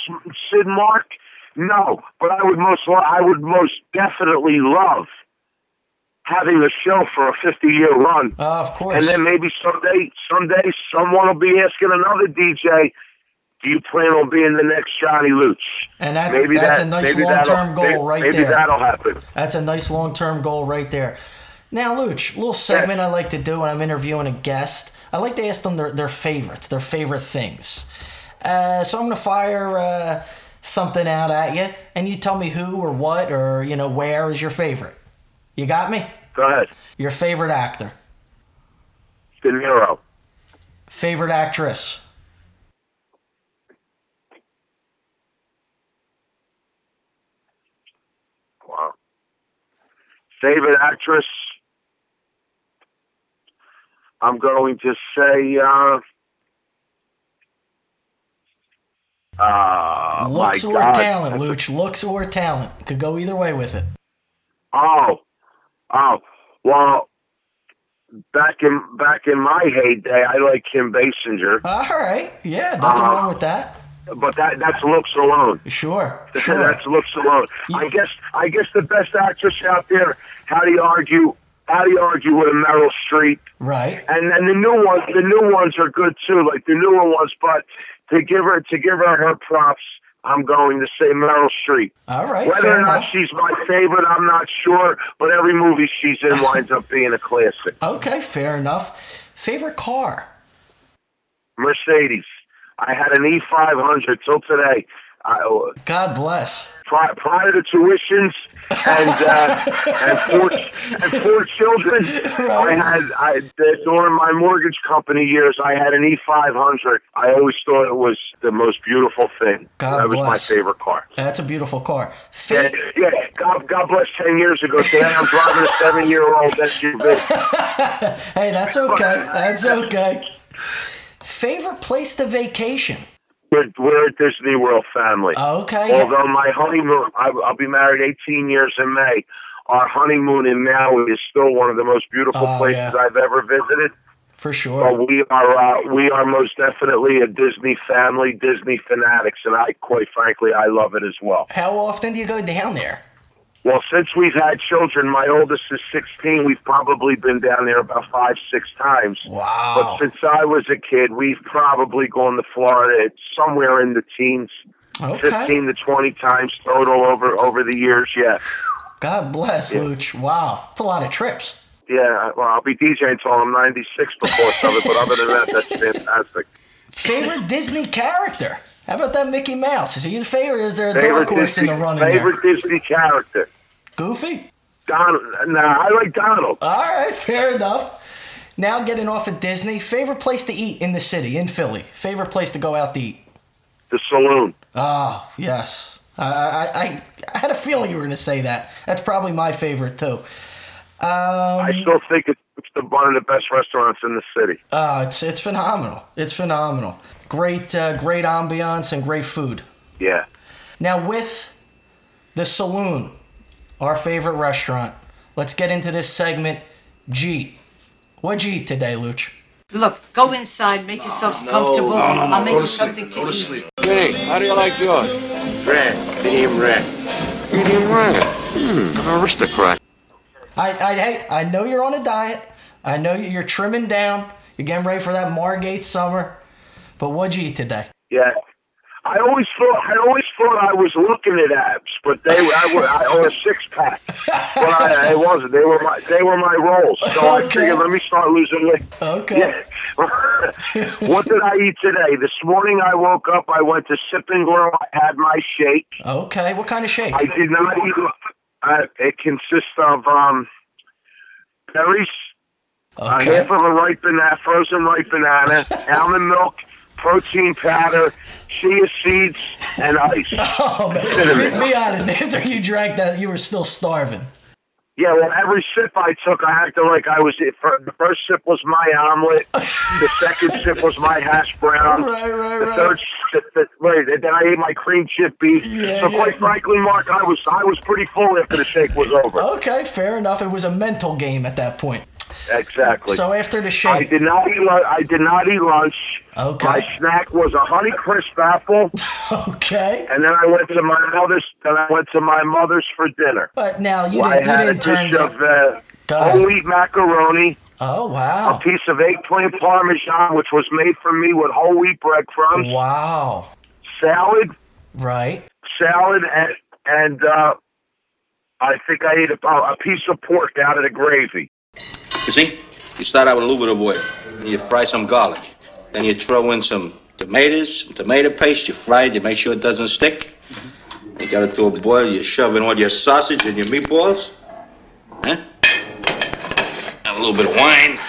Sid Mark?" No, but I would most I would most definitely love having a show for a 50 year run. Oh, of course. And then maybe someday, someday, someone will be asking another DJ, "Do you plan on being the next Johnny Looch?" And that- maybe that's that, a nice long-term goal may- right maybe there. that'll happen. That's a nice long term goal right there. Now, Looch, a little segment I like to do when I'm interviewing a guest. I like to ask them their, their favorites, their favorite things. Uh, so I'm going to fire uh, something out at you, and you tell me who or what or you know where is your favorite. You got me? Go ahead. Your favorite actor, De Niro. favorite actress, Wow. Favorite actress? I'm going to say, uh, uh, looks or God. talent, Looch. Looks or talent. Could go either way with it. Oh, oh, well, back in back in my heyday, I like Kim Basinger, All right. Yeah, nothing Uh, wrong with that. But that that's looks alone. Sure. Sure. that's looks alone. I guess I guess the best actress out there. How do you argue? How do you argue with a Meryl Streep? Right. And and the new ones, the new ones are good too, like the newer ones. But to give her to give her her props, I'm going to say Meryl Streep. All right. Whether or not enough. she's my favorite, I'm not sure. But every movie she's in winds up being a classic. Okay, fair enough. Favorite car? Mercedes. I had an E500 till today. I, God bless. Prior, prior to tuitions and uh, and four and four children, I had I during my mortgage company years. I had an E500. I always thought it was the most beautiful thing. God that was my favorite car. That's a beautiful car. Yeah, yeah. God, God bless. Ten years ago today, I'm driving a seven-year-old SUV. Hey, that's okay. That's okay. Favorite place to vacation? We're, we're a Disney World family. Okay. Although my honeymoon, I, I'll be married 18 years in May. Our honeymoon in Maui is still one of the most beautiful Oh, places yeah. I've ever visited. For sure. But we are uh, we are most definitely a Disney family, Disney fanatics, and I quite frankly I love it as well. How often do you go down there? Well, since we've had children, my oldest is 16. We've probably been down there about five, six times. Wow. But since I was a kid, we've probably gone to Florida somewhere in the teens, Okay. 15 to 20 times total over over the years. Yeah, God bless, Looch. Wow. It's a lot of trips. yeah. Well, I'll be DJing until I'm 96 before it, but other than that, that's fantastic. Favorite Disney character? How about that Mickey Mouse? Is he your favorite is there a dark Favorite horse in the running favorite Disney character? Goofy? Donald. No, I like Donald. All right, fair enough. Now getting off of Disney, favorite place to eat in the city, in Philly? Favorite place to go out to eat? The saloon. Oh, yes. I, I, I, I had a feeling you were going to say that. That's probably my favorite, too. Um, I still think it's, it's the one of the best restaurants in the city. Uh, it's it's phenomenal. It's phenomenal. Great uh, great ambiance and great food. Yeah. Now with the saloon, our favorite restaurant. Let's get into this segment. G. What'd you eat today, Looch? Look, go inside, make yourselves comfortable. I'll make you something to eat. Vinny, how do you like yours? Rare, medium rare. Medium rare. Hmm, aristocrat. I, I hey, I know you're on a diet. I know you're trimming down. You're getting ready for that Margate summer. But what'd you eat today? Yeah. I always thought I always thought I was looking at abs, but they were I, were, I or a six pack, but I, I wasn't. They were my they were my rolls. So I figured let me start losing weight. Okay. Yeah. what did I eat today? This morning I woke up. I went to Sip and Grow. I had my shake. Okay. What kind of shake? I did not eat. Uh, it consists of um, berries, a half of a ripe banana, frozen ripe banana, almond milk, protein powder, chia seeds, and ice. Oh, man. Be, be honest. After you drank that, you were still starving. Yeah, well, every sip I took, I acted like I was. The first sip was my omelet. The second sip was my hash brown. Right, right, the right. third right, and then I ate my cream chip beef. Yeah, so yeah. quite frankly, Mark, I was I was pretty full after the shake was over. Okay, fair enough. It was a mental game at that point. Exactly. So after the shake, I did not eat. I did not eat lunch. Okay. My snack was a Honey Crisp apple, okay. and then I went to my mother's. Then I went to my mother's for dinner. But now you I didn't, you had didn't a turn dish of uh, whole wheat macaroni. Oh wow! a piece of eggplant parmesan, which was made for me with whole wheat breadcrumbs, Wow. salad, Right. salad, and and uh, I think I ate a, a piece of pork out of the gravy. You see, you start out with a little bit of oil, and you fry some garlic. Then you throw in some tomatoes, some tomato paste. You fry it. You make sure it doesn't stick. You got it to a boil. You shove in all your sausage and your meatballs. Huh? And a little bit of wine,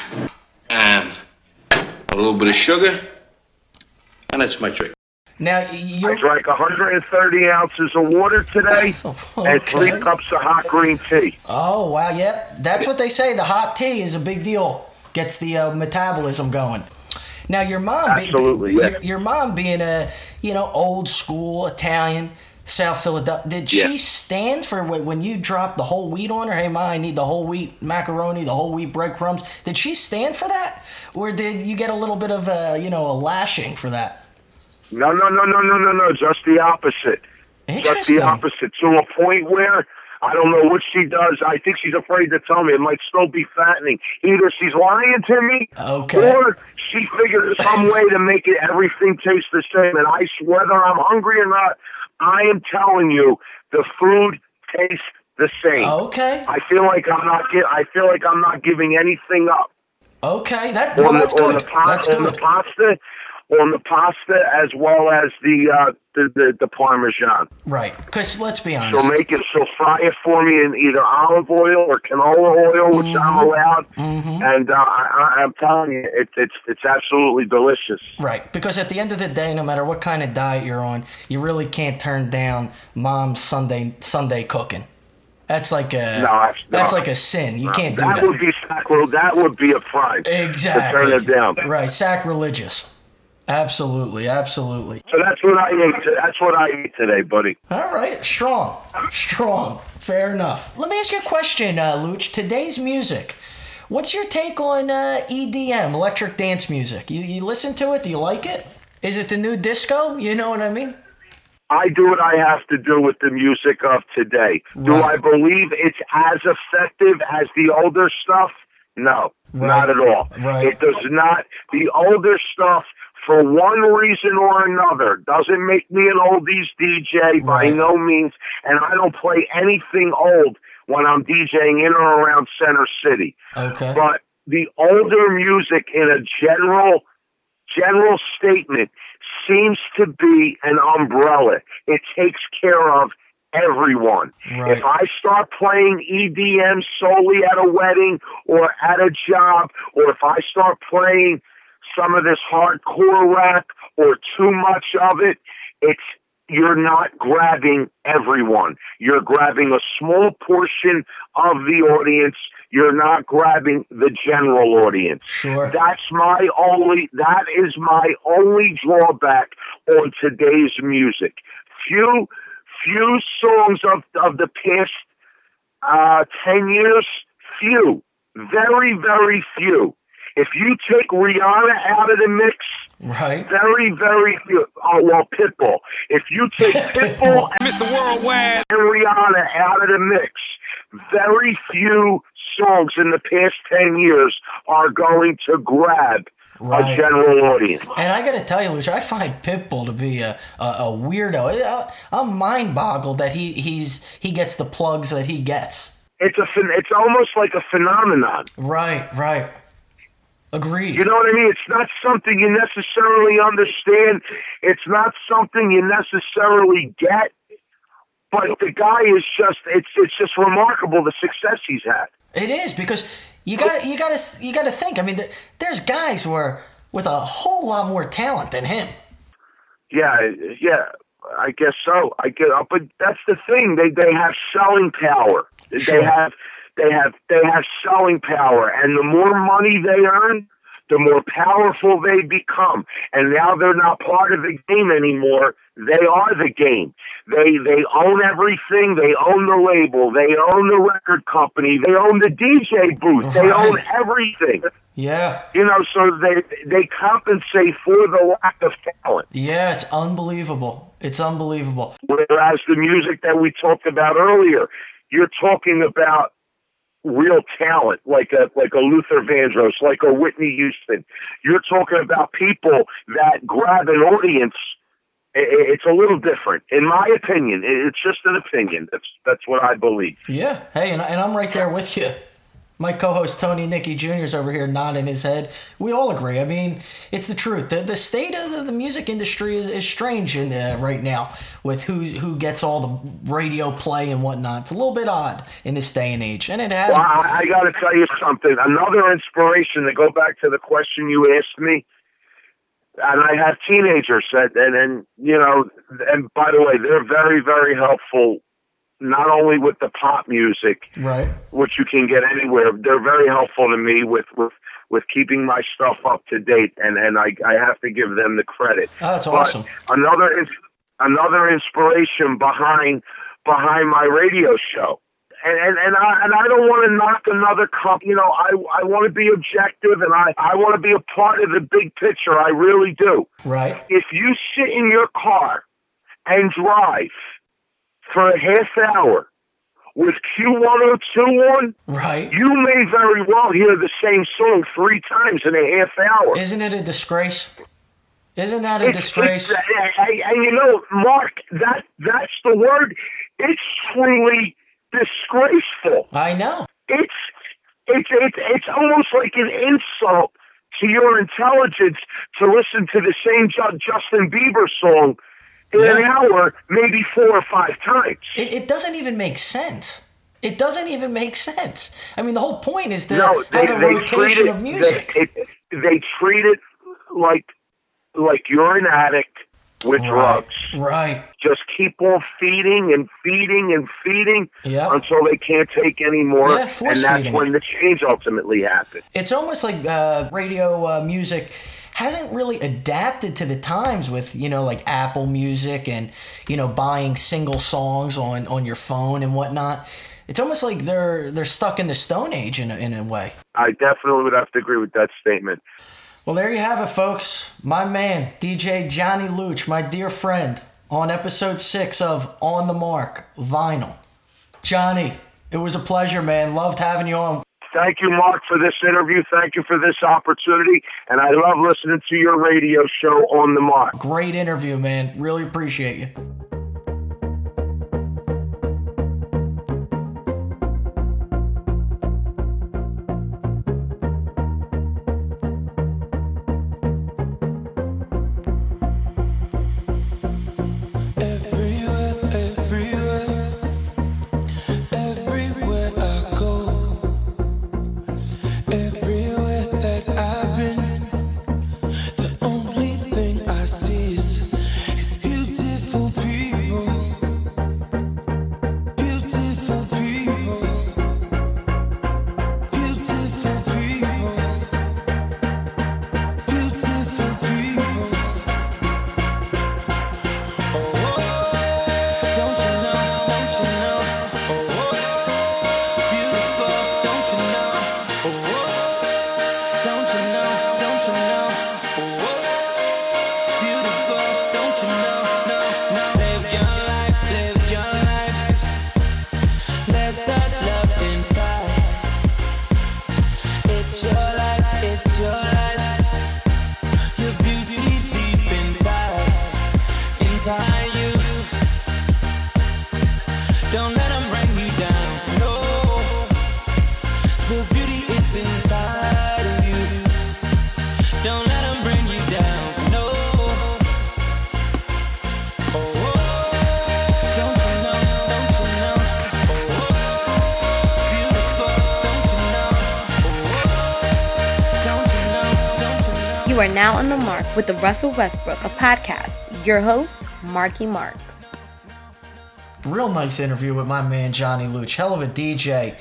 and a little bit of sugar, and that's my trick. Now you're drank 130 ounces of water today and three cups of hot green tea. Oh wow, yeah. That's what they say. The hot tea is a big deal. Gets the uh, metabolism going. Now your mom, be- Absolutely, yeah. your, your mom being a you know old school Italian, South Philadelphia. Did Yeah. she stand for when you dropped the whole wheat on her? Hey, ma, I need the whole wheat macaroni, the whole wheat breadcrumbs. Did she stand for that, or did you get a little bit of a you know a lashing for that? No, no, no, no, no, no, no. Just the opposite. Just the opposite. To a point where I don't know what she does. I think she's afraid to tell me. It might still be fattening. Either she's lying to me, Okay. or she figured some way to make it everything taste the same. And I, whether I'm hungry or not, I am telling you, the food tastes the same. Okay. I feel like I'm not. Gi- I feel like I'm not giving anything up. Okay, that well, on that's the, on good. the, pa- That's on the good. pasta, on the pasta as well as the uh, the, the the parmesan. Right, because let's be honest. She'll make it. She'll fry it for me in either olive oil or canola oil, which Mm-hmm. I'm allowed. And uh, I, I'm telling you, it, it's it's absolutely delicious. Right, because at the end of the day, no matter what kind of diet you're on, you really can't turn down mom's Sunday Sunday cooking. That's like a No, that's- that's no. like a sin. You can't do that that. would be sacrilege. That would be a crime. Exactly. To turn it down. Right, sacrilegious. Absolutely, absolutely. So that's what I ate. That's what I ate today, buddy. All right, strong, strong. Fair enough. Let me ask you a question, uh, Looch. Today's music. What's your take on uh, EDM, electric dance music? You, you listen to it? Do you like it? Is it the new disco? You know what I mean? I do what I have to do with the music of today. Do I believe it's as effective as the older stuff? No, not at all. Right. It does not. The older stuff, for one reason or another, doesn't make me an oldies DJ by Right. no means, and I don't play anything old when I'm DJing in or around Center City. Okay. But the older music in a general general statement seems to be an umbrella. It takes care of everyone. Right. If I start playing EDM solely at a wedding or at a job, or if I start playing some of this hardcore rap or too much of it, it's you're not grabbing everyone. You're grabbing a small portion of the audience. You're not grabbing the general audience. Sure. That's my only that is my only drawback on today's music. Few few songs of of the past uh ten years, few. Very, very few. If you take Rihanna out of the mix, Right. very, very few. Oh well, Pitbull. If you take Pitbull Mr. Worldwide. and Rihanna out of the mix, very few songs in the past ten years are going to grab Right. a general audience. And I got to tell you, Looch, I find Pitbull to be a, a, a weirdo. I- I'm mind boggled that he he's he gets the plugs that he gets. It's a it's almost like a phenomenon. Right, right. Agreed. You know what I mean? It's not something you necessarily understand. It's not something you necessarily get. But the guy is just it's it's just remarkable the success he's had. It is because you got you got to you got to think. I mean, there, there's guys where with a whole lot more talent than him. Yeah, yeah, I guess so. I get up, but that's the thing. They they have selling power. Sure. They have they have they have selling power, and the more money they earn, the more powerful they become. And now they're not part of the game anymore. They are the game. They they own everything. They own the label. They own the record company. They own the DJ booth. They own everything. Yeah. You know, so they they compensate for the lack of talent. Yeah, it's unbelievable. It's unbelievable. Whereas the music that we talked about earlier, you're talking about real talent, like a like a Luther Vandross, like a Whitney Houston. You're talking about people that grab an audience. It's a little different, in my opinion. It's just an opinion. That's that's what I believe. Yeah. Hey, and, and I'm right there with you. My co-host Tony Nicky Jr. is over here nodding his head. We all agree. I mean, it's the truth. The, the state of the, music industry is, is strange in the, right now with who who gets all the radio play and whatnot. It's a little bit odd in this day and age, and it has. Well, I, I got to tell you something. Another inspiration to go back to the question you asked me. And I have teenagers that, and, and you know, and by the way, they're very, very helpful. Not only with the pop music, Right. which you can get anywhere, they're very helpful to me with with with keeping my stuff up to date, and and I I have to give them the credit. Oh, that's But awesome. Another another inspiration behind behind my radio show. And, and, and I and I don't want to knock another company. You know, I I want to be objective, and I I want to be a part of the big picture. I really do. Right. If you sit in your car and drive for a half hour with Q102 on, Right. you may very well hear the same song three times in a half hour. Isn't it a disgrace? Isn't that a It's- disgrace? it's- and you know, Mark, that that's the word. It's truly disgraceful. I know. It's it's it's it's almost like an insult to your intelligence to listen to the same Justin Bieber song in an hour, maybe four or five times. It, it doesn't even make sense. It doesn't even make sense. I mean, the whole point is to no, they, have a they rotation treat it, of music. They, it, they treat it like like you're an addict with drugs. Right. Just keep on feeding and feeding and feeding Yeah. until they can't take any more, Yeah, and that's feeding when the change ultimately happens. It's almost like uh, radio uh, music hasn't really adapted to the times with you know like Apple Music and you know buying single songs on on your phone and whatnot. It's almost like they're they're stuck in the Stone Age in a, in a way. I definitely would have to agree with that statement. Well, there you have it, folks. My man, DJ Johnny Looch, my dear friend, on episode six of On the Marc Vinyl. Johnny, it was a pleasure, man. Loved having you on. Thank you, Mark, for this interview. Thank you for this opportunity. And I love listening to your radio show on the Marc. Great interview, man. Really appreciate you. Now on the Marc with the Russell Westbrook, a podcast. Your host, Marky Mark. Real nice interview with my man Johnny Looch. Hell of a DJ.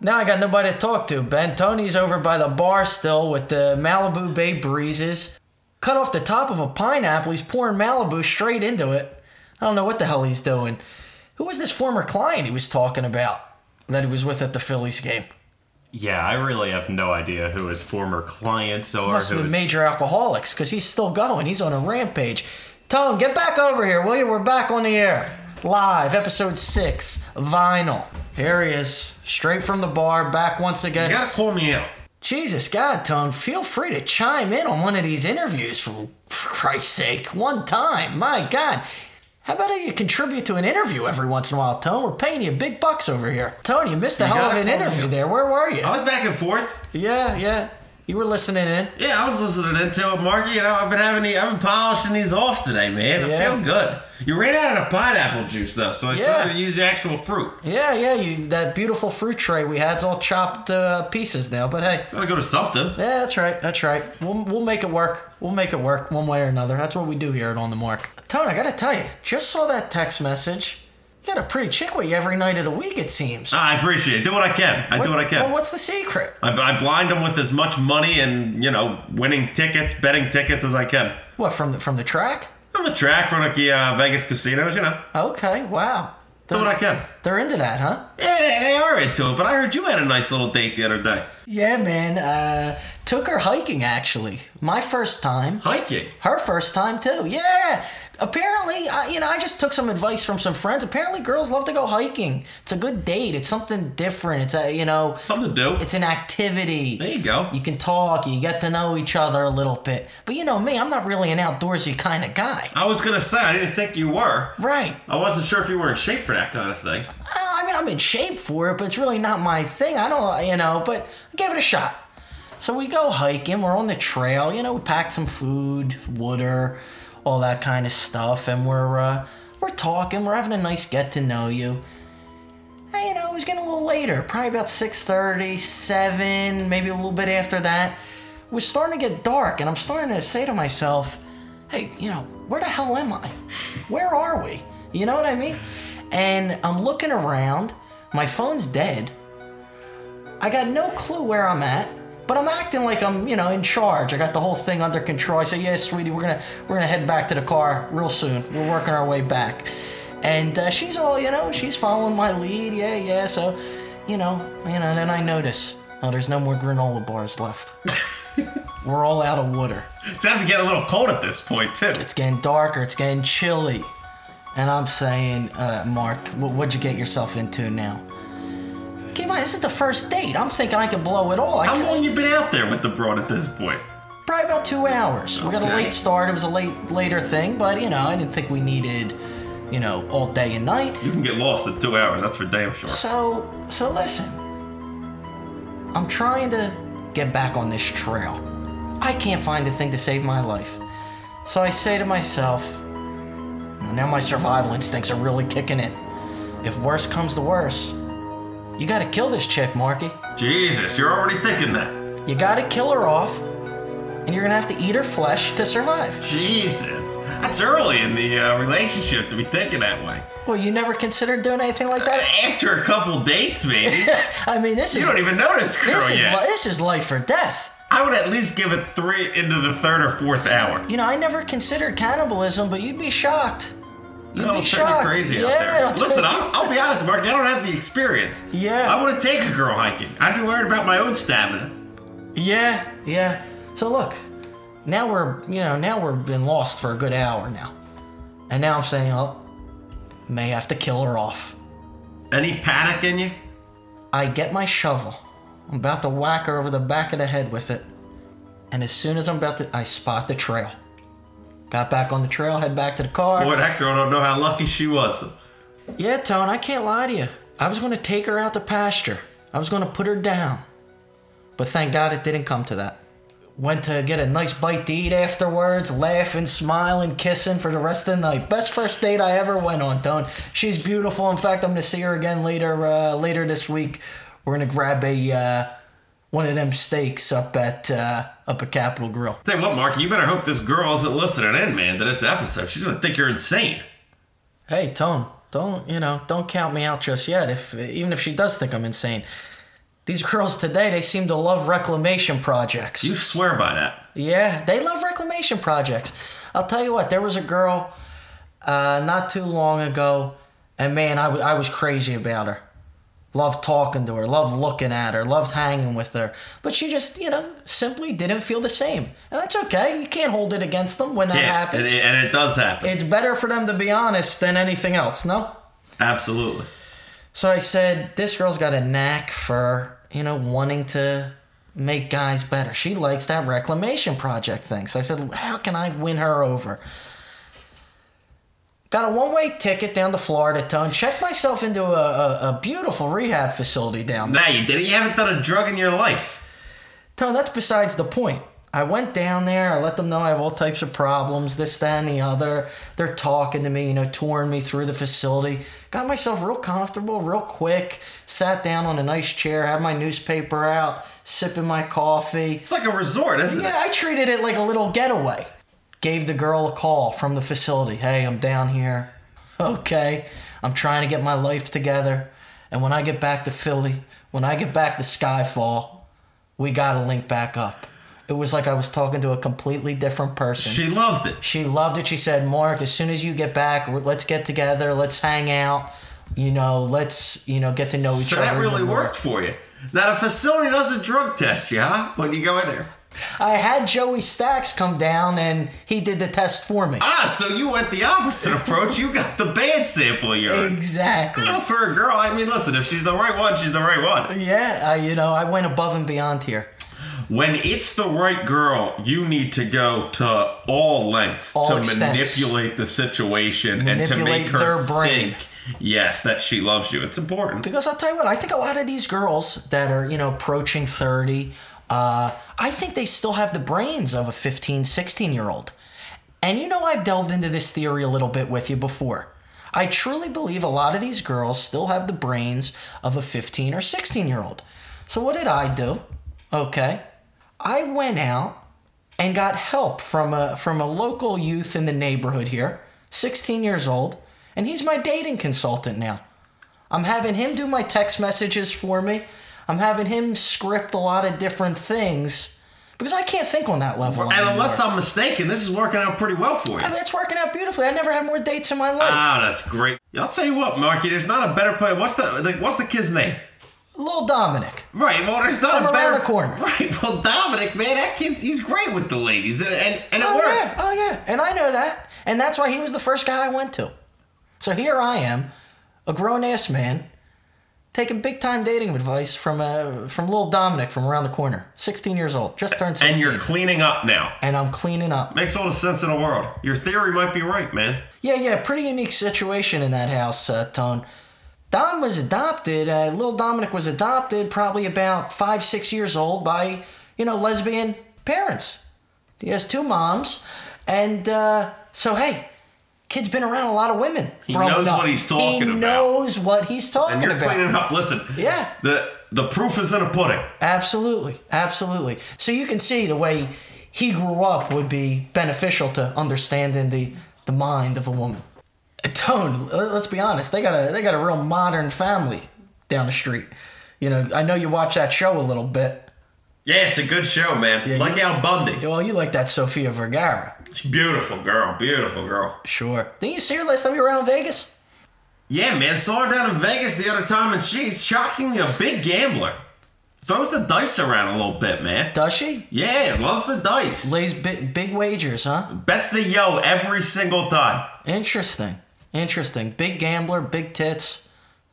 Now I got nobody to talk to. Ben Tony's over by the bar still with the Malibu Bay breezes. Cut off the top of a pineapple. He's pouring Malibu straight into it. I don't know what the hell he's doing. Who was this former client he was talking about that he was with at the Phillies game? Yeah, I really have no idea who his former clients or Must have who been his major alcoholics because he's still going. He's on a rampage. Tone, get back over here, will you? We're back on the air. Live, episode six, vinyl. Here he is, straight from the bar, back once again. You gotta call me out. Jesus God, Tone, feel free to chime in on one of these interviews for, for Christ's sake. One time. My God. How about you contribute to an interview every once in a while, Tone? We're paying you big bucks over here. Tone, you missed a You hell of an interview out. there. Where were you? I was back and forth. Yeah, yeah. You were listening in. Yeah, I was listening into it, Mark. You know, I've been having the, I've been polishing these off today, man. I feel good. You ran out of the pineapple juice though, so I Yeah. started to use the actual fruit. Yeah, yeah, you that beautiful fruit tray we had's all chopped uh, pieces now, but hey. Gotta go to something. Yeah, that's right, that's right. We'll, we'll make it work. We'll make it work one way or another. That's what we do here at On the Marc. Tony, I gotta tell you, just saw that text message. You got a pretty chick with you every night of the week, it seems. I appreciate it. Do what I can. I do what I can. Well, what's the secret? I, I blind them with as much money and you know, winning tickets, betting tickets as I can. What from the from the track? On the track from the uh, Vegas casinos, you know. Okay, wow. Do what I can. They're into that, huh? Yeah, they, they are into it. But I heard you had a nice little date the other day. Yeah, man. Uh, took her hiking actually. My first time. Hiking. Her first time too. Yeah. Apparently, I, you know, I just took some advice from some friends. Apparently, girls love to go hiking. It's a good date. It's something different. It's a, you know, something to do. It's an activity. There you go. You can talk. You get to know each other a little bit. But you know me, I'm not really an outdoorsy kind of guy. I was gonna say I didn't think you were. Right. I wasn't sure if you were in shape for that kind of thing. Uh, I mean, I'm in shape for it, but it's really not my thing. I don't, you know, but I gave it a shot. So we go hiking. We're on the trail. You know, we packed some food, water, all that kind of stuff, and we're uh, we're talking. We're having a nice get to know you. And, you know, it was getting a little later, probably about 6:30, 7, maybe a little bit after that. It was starting to get dark, and I'm starting to say to myself, "Hey, you know, where the hell am I? Where are we? You know what I mean?" And I'm looking around. My phone's dead. I got no clue where I'm at, but I'm acting like I'm, you know, in charge. I got the whole thing under control. I say, "Yeah, sweetie, we're gonna we're gonna head back to the car real soon. We're working our way back." And uh, she's all, you know, she's following my lead. Yeah, yeah. So, you know, you know. Then I notice, oh, there's no more granola bars left. we're all out of water. It's starting to get a little cold at this point too. It's getting darker. It's getting chilly. And I'm saying, uh, Mark, what'd you get yourself into now? Keep in mind, this is the first date. I'm thinking I could blow it all. I How could- long you been out there with the broad at this point? Probably about two hours. We got a late start. It was a late later thing, but you know, I didn't think we needed, you know, all day and night. You can get lost in two hours. That's for damn sure. So, so listen. I'm trying to get back on this trail. I can't find a thing to save my life. So I say to myself, now my survival instincts are really kicking in. If worse comes to worse, you gotta kill this chick, Marky. Jesus, you're already thinking that. You gotta kill her off, and you're gonna have to eat her flesh to survive. Jesus, that's early in the uh, relationship to be thinking that way. Well, you never considered doing anything like that? After a couple dates, maybe. I mean, this you is. You don't even know this girl this is, li- this is life or death. I would at least give it three into the third or fourth hour. You know, I never considered cannibalism, but you'd be shocked. You'd I'll be turn you crazy yeah, out there. I'll Listen. I'll, I'll be honest, Mark. I don't have the experience. Yeah. I want to take a girl hiking. I'd be worried about my own stamina. Yeah, yeah. So look, now we're you know now we're been lost for a good hour now, and now I'm saying, oh, may have to kill her off. Any panic in you? I get my shovel. I'm about to whack her over the back of the head with it, and as soon as I'm about to, I spot the trail. Got back on the trail, head back to the car. Boy, that girl don't know how lucky she was. Yeah, Tone, I can't lie to you. I was going to take her out to pasture. I was going to put her down. But thank God it didn't come to that. Went to get a nice bite to eat afterwards, laughing, smiling, kissing for the rest of the night. Best first date I ever went on, Tone. She's beautiful. In fact, I'm going to see her again later uh, later this week. We're going to grab a uh, one of them steaks up at uh, up at Capital Grille. Tell you what, Mark, you better hope this girl isn't listening in, man, to this episode. She's gonna think you're insane. Hey, Tone, don't you know? Don't count me out just yet. If even if she does think I'm insane, these girls today they seem to love reclamation projects. You swear by that. Yeah, they love reclamation projects. I'll tell you what, there was a girl uh, not too long ago, and man, I wa- I was crazy about her. Loved talking to her, loved looking at her, loved hanging with her. But she just, you know, simply didn't feel the same. And that's okay. You can't hold it against them when that Yeah, happens. and it, and it does happen. It's better for them to be honest than anything else, no? Absolutely. So I said, this girl's got a knack for, you know, wanting to make guys better. She likes that reclamation project thing. So I said, how can I win her over? Got a one way ticket down to Florida, Tone. Checked myself into a, a, a beautiful rehab facility down there. Now you did it. You haven't done a drug in your life. Tone, that's besides the point. I went down there, I let them know I have all types of problems, this, that, and the other. They're talking to me, you know, touring me through the facility. Got myself real comfortable, real quick. Sat down on a nice chair, had my newspaper out, sipping my coffee. It's like a resort, isn't yeah, it? Yeah, I treated it like a little getaway. Gave the girl a call from the facility. Hey, I'm down here. Okay, I'm trying to get my life together. And when I get back to Philly, when I get back to Skyfall, we gotta link back up. It was like I was talking to a completely different person. She loved it. She loved it. She said, Mark, as soon as you get back, let's get together, let's hang out, you know, let's, you know, get to know each So other. So that really worked for you. Now the facility doesn't drug test you, huh? When you go in there. I had Joey Stacks come down and he did the test for me. Ah, so you went the opposite approach. You got the bad sample urine. Exactly. Well, for a girl, I mean, listen, if she's the right one, she's the right one. Yeah, I, you know, I went above and beyond here. When it's the right girl, you need to go to all lengths All to extents. manipulate the situation and to make her their brain. think, yes, that she loves you. It's important. Because I'll tell you what, I think a lot of these girls that are, you know, approaching 30, uh, I think they still have the brains of a 15, 16 year old. And you know, I've delved into this theory a little bit with you before. I truly believe a lot of these girls still have the brains of a 15 or 16 year old. So, what did I do? Okay. I went out and got help from a, from a local youth in the neighborhood here, 16 years old, and he's my dating consultant now. I'm having him do my text messages for me. I'm having him script a lot of different things because I can't think on that level. And unless I'm mistaken, this is working out pretty well for you. I mean, it's working out beautifully. I never had more dates in my life. Ah, that's great. I'll tell you what, Marky, there's not a better player. What's the, the what's the kid's name? Little Dominic. Right, well, there's not From a better corner. Right, well, Dominic, man, that kid's he's great with the ladies, and and, and it oh, works. Yeah. Oh yeah, and I know that, and that's why he was the first guy I went to. So here I am, a grown ass man, taking big time dating advice from uh, from little Dominic from around the corner, 16 years old, just turned 16. And you're cleaning up now. and I'm cleaning up. Makes all the sense in the world. Your theory might be right, man. Yeah, yeah, pretty unique situation in that house, uh, Tone. Dom was adopted. Uh, little Dominic was adopted, probably about five, six years old, by you know lesbian parents. He has two moms, and uh, so hey, kid's been around a lot of women. He knows what he's talking he about. He knows what he's talking about. And you're about. cleaning up. Listen, Yeah. the the proof is in the pudding. Absolutely, absolutely. So you can see the way he grew up would be beneficial to understanding the the mind of a woman. Tone, let's be honest, they got a they got a real modern family down the street. You know, I know you watch that show a little bit. Yeah, it's a good show, man. like Al Bundy. Well, you like that Sofia Vergara. She's beautiful girl, beautiful girl. Sure. Didn't you see her last time you were around Vegas? Yeah, man, saw her down in Vegas the other time, and she's shockingly a big gambler. Throws the dice around a little bit, man. Does she? Yeah, loves the dice. Lays big, big wagers, huh? Bets the yo every single time. Interesting. Interesting. Big gambler, big tits,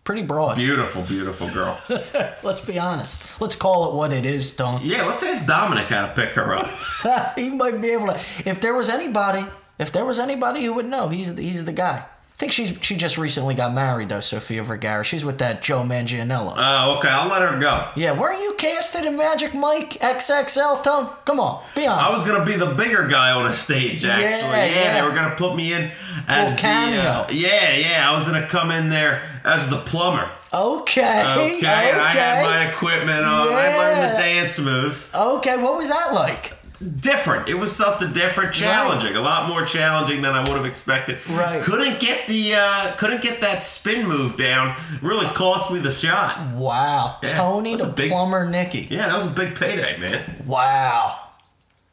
pretty broad. Beautiful, beautiful girl. Let's be honest. Let's call it what it is, Don. Yeah, let's ask Dominic how to pick her up. he might be able to. If there was anybody, if there was anybody who would know, he's he's the guy. I think she's she just recently got married though, Sofia Vergara. She's with that Joe Manganiello. Oh, okay, I'll let her go. yeah, weren't you casted in Magic Mike XXL, Tom? Come on, be honest. I was gonna be the bigger guy on a stage, actually. Yeah, Yeah, yeah. they were gonna put me in as the uh, yeah, yeah. I was gonna come in there as the plumber. Okay. Okay, and I had okay. my equipment on. I learned the dance moves. Okay, what was that like? Different. It was something different, challenging. A lot more challenging than I would have expected. Right. Couldn't get the uh couldn't get that spin move down. Really cost me the shot. Wow. Yeah, Tony the big- plumber Nicky. Yeah, that was a big payday, man. Wow.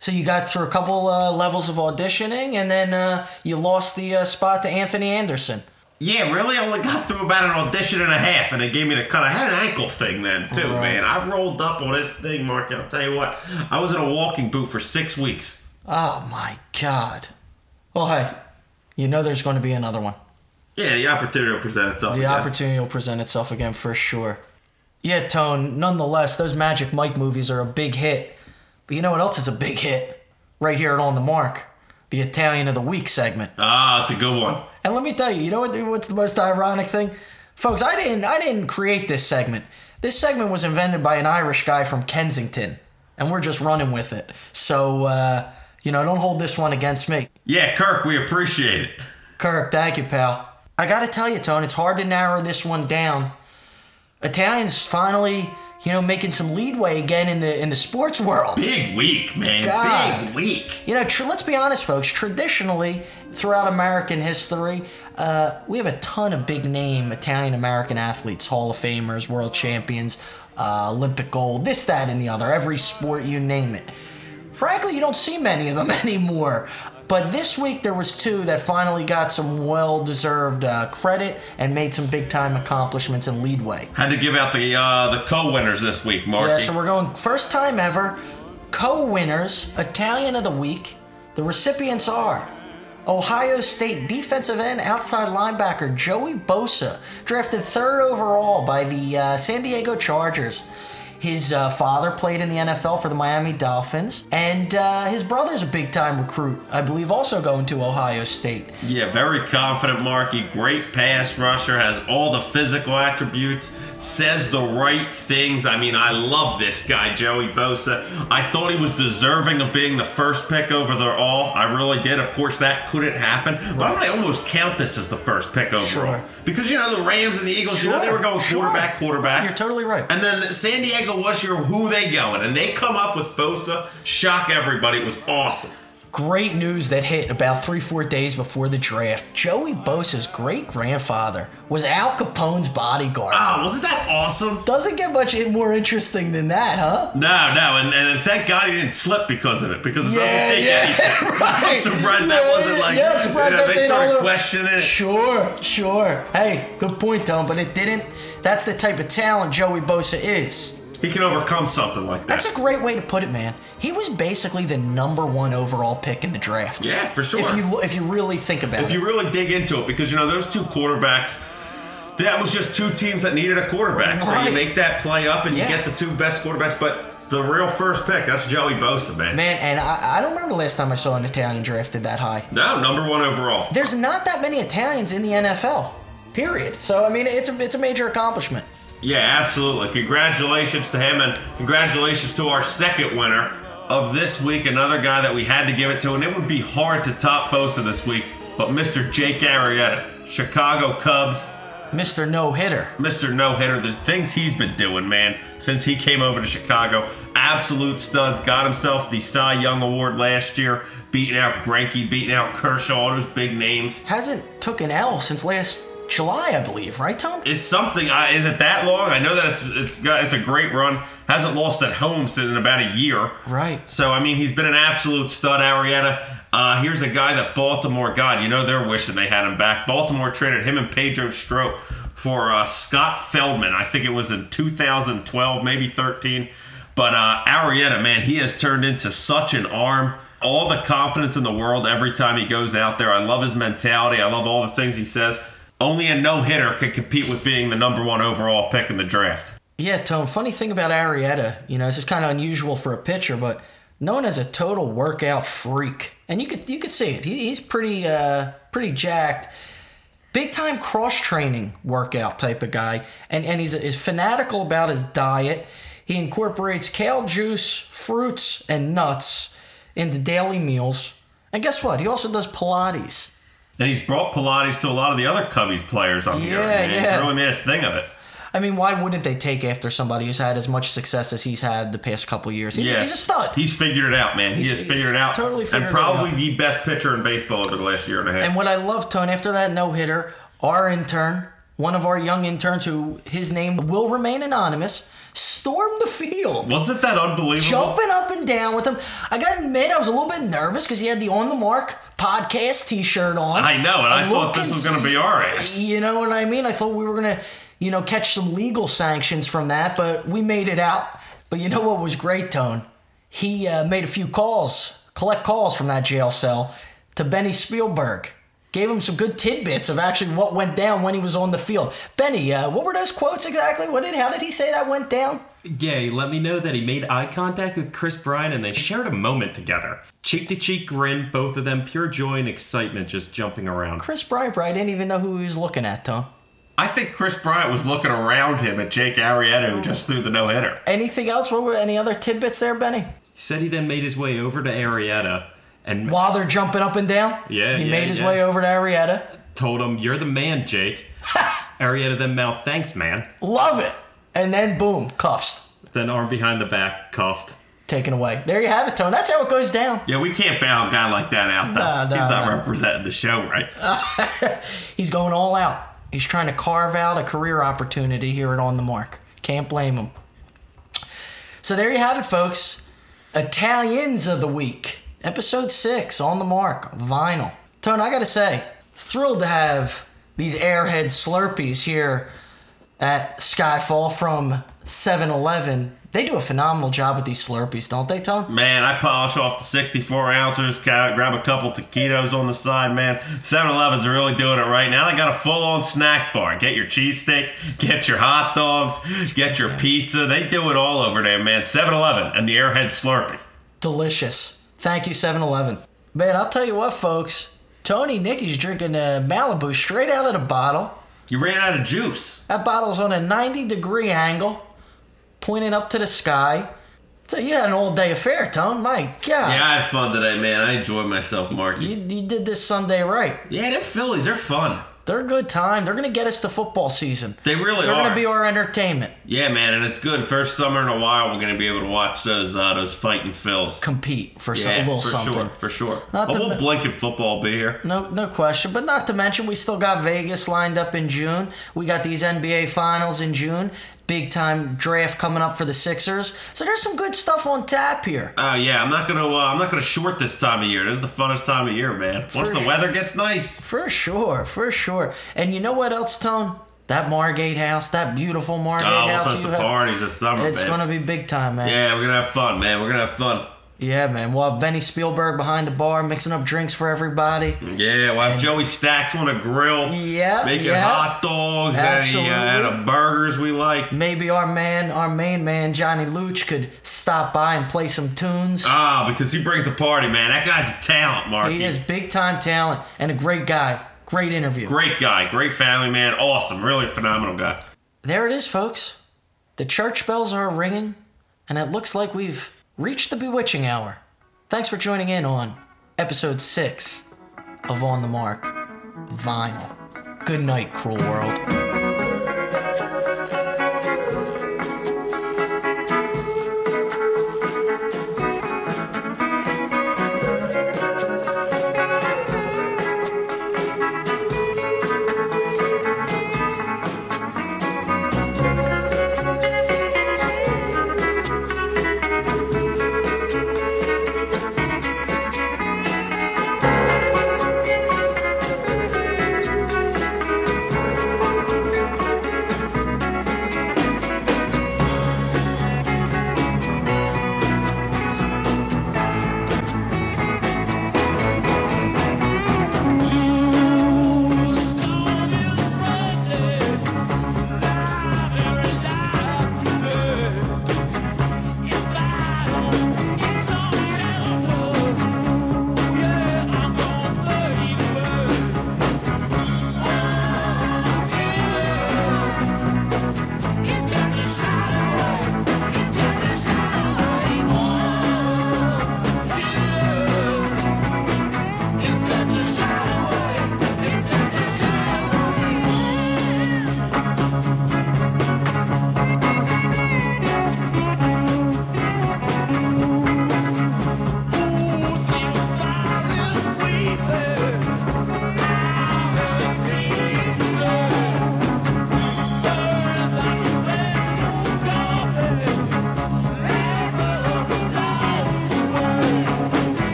So you got through a couple uh, levels of auditioning, and then uh, you lost the uh, spot to Anthony Anderson. Yeah, really? I only got through about an audition and a half, and they gave me the cut. I had an ankle thing then, too, Right. man. I rolled up on this thing, Mark. I'll tell you what. I was in a walking boot for six weeks. Oh my God. Well, hey, you know there's going to be another one. Yeah, the opportunity will present itself. The again. opportunity will present itself again for sure. Yeah, Tone, nonetheless, those Magic Mike movies are a big hit. But you know what else is a big hit? Right here at On the Marc. The Italian of the Week segment. Ah, it's a good one. And let me tell you, you know what, what's the most ironic thing? Folks, I didn't I didn't create this segment. This segment was invented by an Irish guy from Kensington. And we're just running with it. So uh, you know, don't hold this one against me. Yeah, Kirk, we appreciate it. Kirk, thank you, pal. I gotta tell you, Tone, it's hard to narrow this one down. Italians finally, you know, making some leadway again in the in the sports world. Big week, man. God. Big week. You know, tr- let's be honest, folks. Traditionally, throughout American history, uh, we have a ton of big name Italian American athletes, Hall of Famers, world champions, uh, Olympic gold, this, that, and the other. Every sport, you name it. Frankly, you don't see many of them anymore. But this week there was two that finally got some well-deserved uh, credit and made some big-time accomplishments in leadway. Had to give out the uh, the co-winners this week, Mark. Yeah, so we're going first time ever. Co-winners, Italian of the week. The recipients are Ohio State defensive end outside linebacker Joey Bosa, drafted third overall by the uh, San Diego Chargers. His uh, father played in the NFL for the Miami Dolphins, and uh, his brother's a big time recruit, I believe, also going to Ohio State. Yeah, very confident, Marky. Great pass rusher, has all the physical attributes, says the right things. I mean, I love this guy, Joey Bosa. I thought he was deserving of being the first pick over the all. I really did. Of course, that couldn't happen, but I'm going to almost count this as the first pick overall. Sure. Because, you know, the Rams and the Eagles, you know, they were going sure. quarterback, quarterback. You're totally right. And then San Diego was your who they going, and they come up with Bosa, shock everybody. It was awesome. Great news that hit about three, four days before the draft. Joey Bosa's great grandfather was Al Capone's bodyguard. Oh, wasn't that awesome? Doesn't get much more interesting than that, huh? No, no, and, and thank God he didn't slip because of it, because it Yeah, doesn't take yeah, anything. I'm surprised that wasn't like, yeah, you know, they started questioning it. Sure, sure. Hey, good point, Tom, but it didn't. That's the type of talent Joey Bosa is. He can overcome something like that. That's a great way to put it, man. He was basically the number one overall pick in the draft. Yeah, for sure. If you if you really think about if it. If you really dig into it, because you know those two quarterbacks, that was just two teams that needed a quarterback. So you make that play up and Yeah. you get the two best quarterbacks. But the real first pick, that's Joey Bosa, man. Man, and I, I don't remember the last time I saw an Italian drafted that high. No, number one overall. There's not that many Italians in the NFL. Period. So I mean, it's a it's a major accomplishment. Yeah, absolutely. Congratulations to him, and congratulations to our second winner of this week. Another guy that we had to give it to, and it would be hard to top Bosa this week. But Mr. Jake Arrieta, Chicago Cubs, Mr. No Hitter. Mr. No Hitter, the things he's been doing, man, since he came over to Chicago. Absolute studs. Got himself the Cy Young Award last year, beating out Greinke, beating out Kershaw, all those big names. Hasn't took an L since last July, I believe, right, Tom? It's something. Uh, is it that long? I know that it's it's got it's a great run. Hasn't lost at home since in about a year. Right. So I mean, he's been an absolute stud, Arrieta. Uh, here's a guy that Baltimore, God, you know they're wishing they had him back. Baltimore traded him and Pedro Strop for uh, Scott Feldman. I think it was in 2012, maybe 13. But uh, Arrieta, man, he has turned into such an arm. All the confidence in the world every time he goes out there. I love his mentality. I love all the things he says. Only a no hitter could compete with being the number one overall pick in the draft. Yeah, Tone. Funny thing about Arrieta, you know, this is kind of unusual for a pitcher, but known as a total workout freak, and you could you could see it. He, he's pretty uh, pretty jacked. Big time cross training workout type of guy, and and he's, he's fanatical about his diet. He incorporates kale juice, fruits, and nuts into daily meals. And guess what? He also does Pilates. And he's brought Pilates to a lot of the other Cubbies players on here. Yeah. He's yeah. really made a thing of it. I mean, why wouldn't they take after somebody who's had as much success as he's had the past couple years? He- Yeah, He's a stud. He's figured it out, man. He He's- has figured it out. totally figured and it probably out. the best pitcher in baseball over the last year and a half. And what I love, Tony, after that no hitter, our intern, one of our young interns who his name will remain anonymous, stormed the field. Wasn't that unbelievable? Jumping up and down with him. I gotta admit, I was a little bit nervous because he had the On the Marc podcast t shirt on. I know, and I thought this was going to be our ass. You know what I mean? I thought we were gonna, you know, catch some legal sanctions from that, but we made it out. But you know what was great, Tone? He uh, made a few calls, collect calls from that jail cell to Benny Spielberg. Gave him some good tidbits of actually what went down when he was on the field. Benny, uh, what were those quotes exactly? What did? How did he say that went down? Yeah, he let me know that he made eye contact with Kris Bryant and they shared a moment together. Cheek to cheek grin, both of them pure joy and excitement just jumping around. Kris Bryant, I didn't even know who he was looking at, Tom. I think Kris Bryant was looking around him at Jake Arrieta, who just threw the no hitter. Anything else? What were any other tidbits there, Benny? He said he then made his way over to Arrieta and While they're jumping up and down, Yeah, he yeah, made his yeah. way over to Arrieta. told him, You're the man, Jake. Arrieta then mouthed, Thanks, man. Love it. And then boom, cuffs Then arm behind the back, cuffed. taken away. There you have it, Tone. That's how it goes down. Yeah, we can't bail a guy like that out, though. No, no, He's not no. representing the show right. He's going all out. He's trying to carve out a career opportunity here at On the Marc. Can't blame him. So there you have it, folks. Italians of the week, episode six, On the Marc, vinyl. Tone, I gotta say, thrilled to have these Airhead Slurpees here at Skyfall from 7 Eleven. They do a phenomenal job with these Slurpees, don't they, Tone? Man, I polish off the 64 ounces, grab a couple taquitos on the side, man. 7 Elevens are really doing it right now. They got a full on snack bar. Get your cheesesteak, get your hot dogs, get your pizza. They do it all over there, man. 7 Eleven and the Airhead Slurpee. Delicious. Thank you, 7 Eleven. Man, I'll tell you what, folks. Tony Nicky's drinking uh, Malibu straight out of the bottle. You ran out of juice. That bottle's on a 90 degree angle, pointing up to the sky. So you had an all day affair, Tone. My God. Yeah, I had fun today, man. I enjoyed myself, Marky. You, you did this Sunday right. Yeah, them Phillies, they're fun. They're a good time. They're going to get us to football season. They really are. They're going to be our entertainment. Yeah, man, and it's good. First summer in a while, we're gonna be able to watch those uh, those fighting Phils compete for some- a yeah, little for something. sure, for sure. Not to little me- blinking football be here. No, no question. But not to mention, we still got Vegas lined up in June. We got these NBA finals in June. Big time draft coming up for the Sixers. So there's some good stuff on tap here. Oh yeah, I'm not gonna uh, I'm not gonna short this time of year. This is the funnest time of year, man. Once For the sure. weather gets nice. For sure, for sure. And you know what else, Tone? That Margate house, that beautiful Margate Oh, house some have. parties this summer, It's man. gonna be big time, man. Yeah, we're gonna have fun, man. We're gonna have fun. Yeah, man. We'll have Benny Spielberg behind the bar mixing up drinks for everybody. Yeah, we'll have Joey Stacks on a grill. Yeah, making yeah. hot dogs and, Absolutely. the, uh, and burgers we like. Maybe our man, our main man, Johnny Looch, could stop by and play some tunes. Ah, because he brings the party, man. That guy's a talent, Marky. He is big time talent and a great guy. Great interview. Great guy, great family, man. Awesome, really phenomenal guy. There it is, folks. The church bells are ringing, and it looks like we've reached the bewitching hour. Thanks for joining in on episode six of On the Marc Vinyl. Good night, cruel world.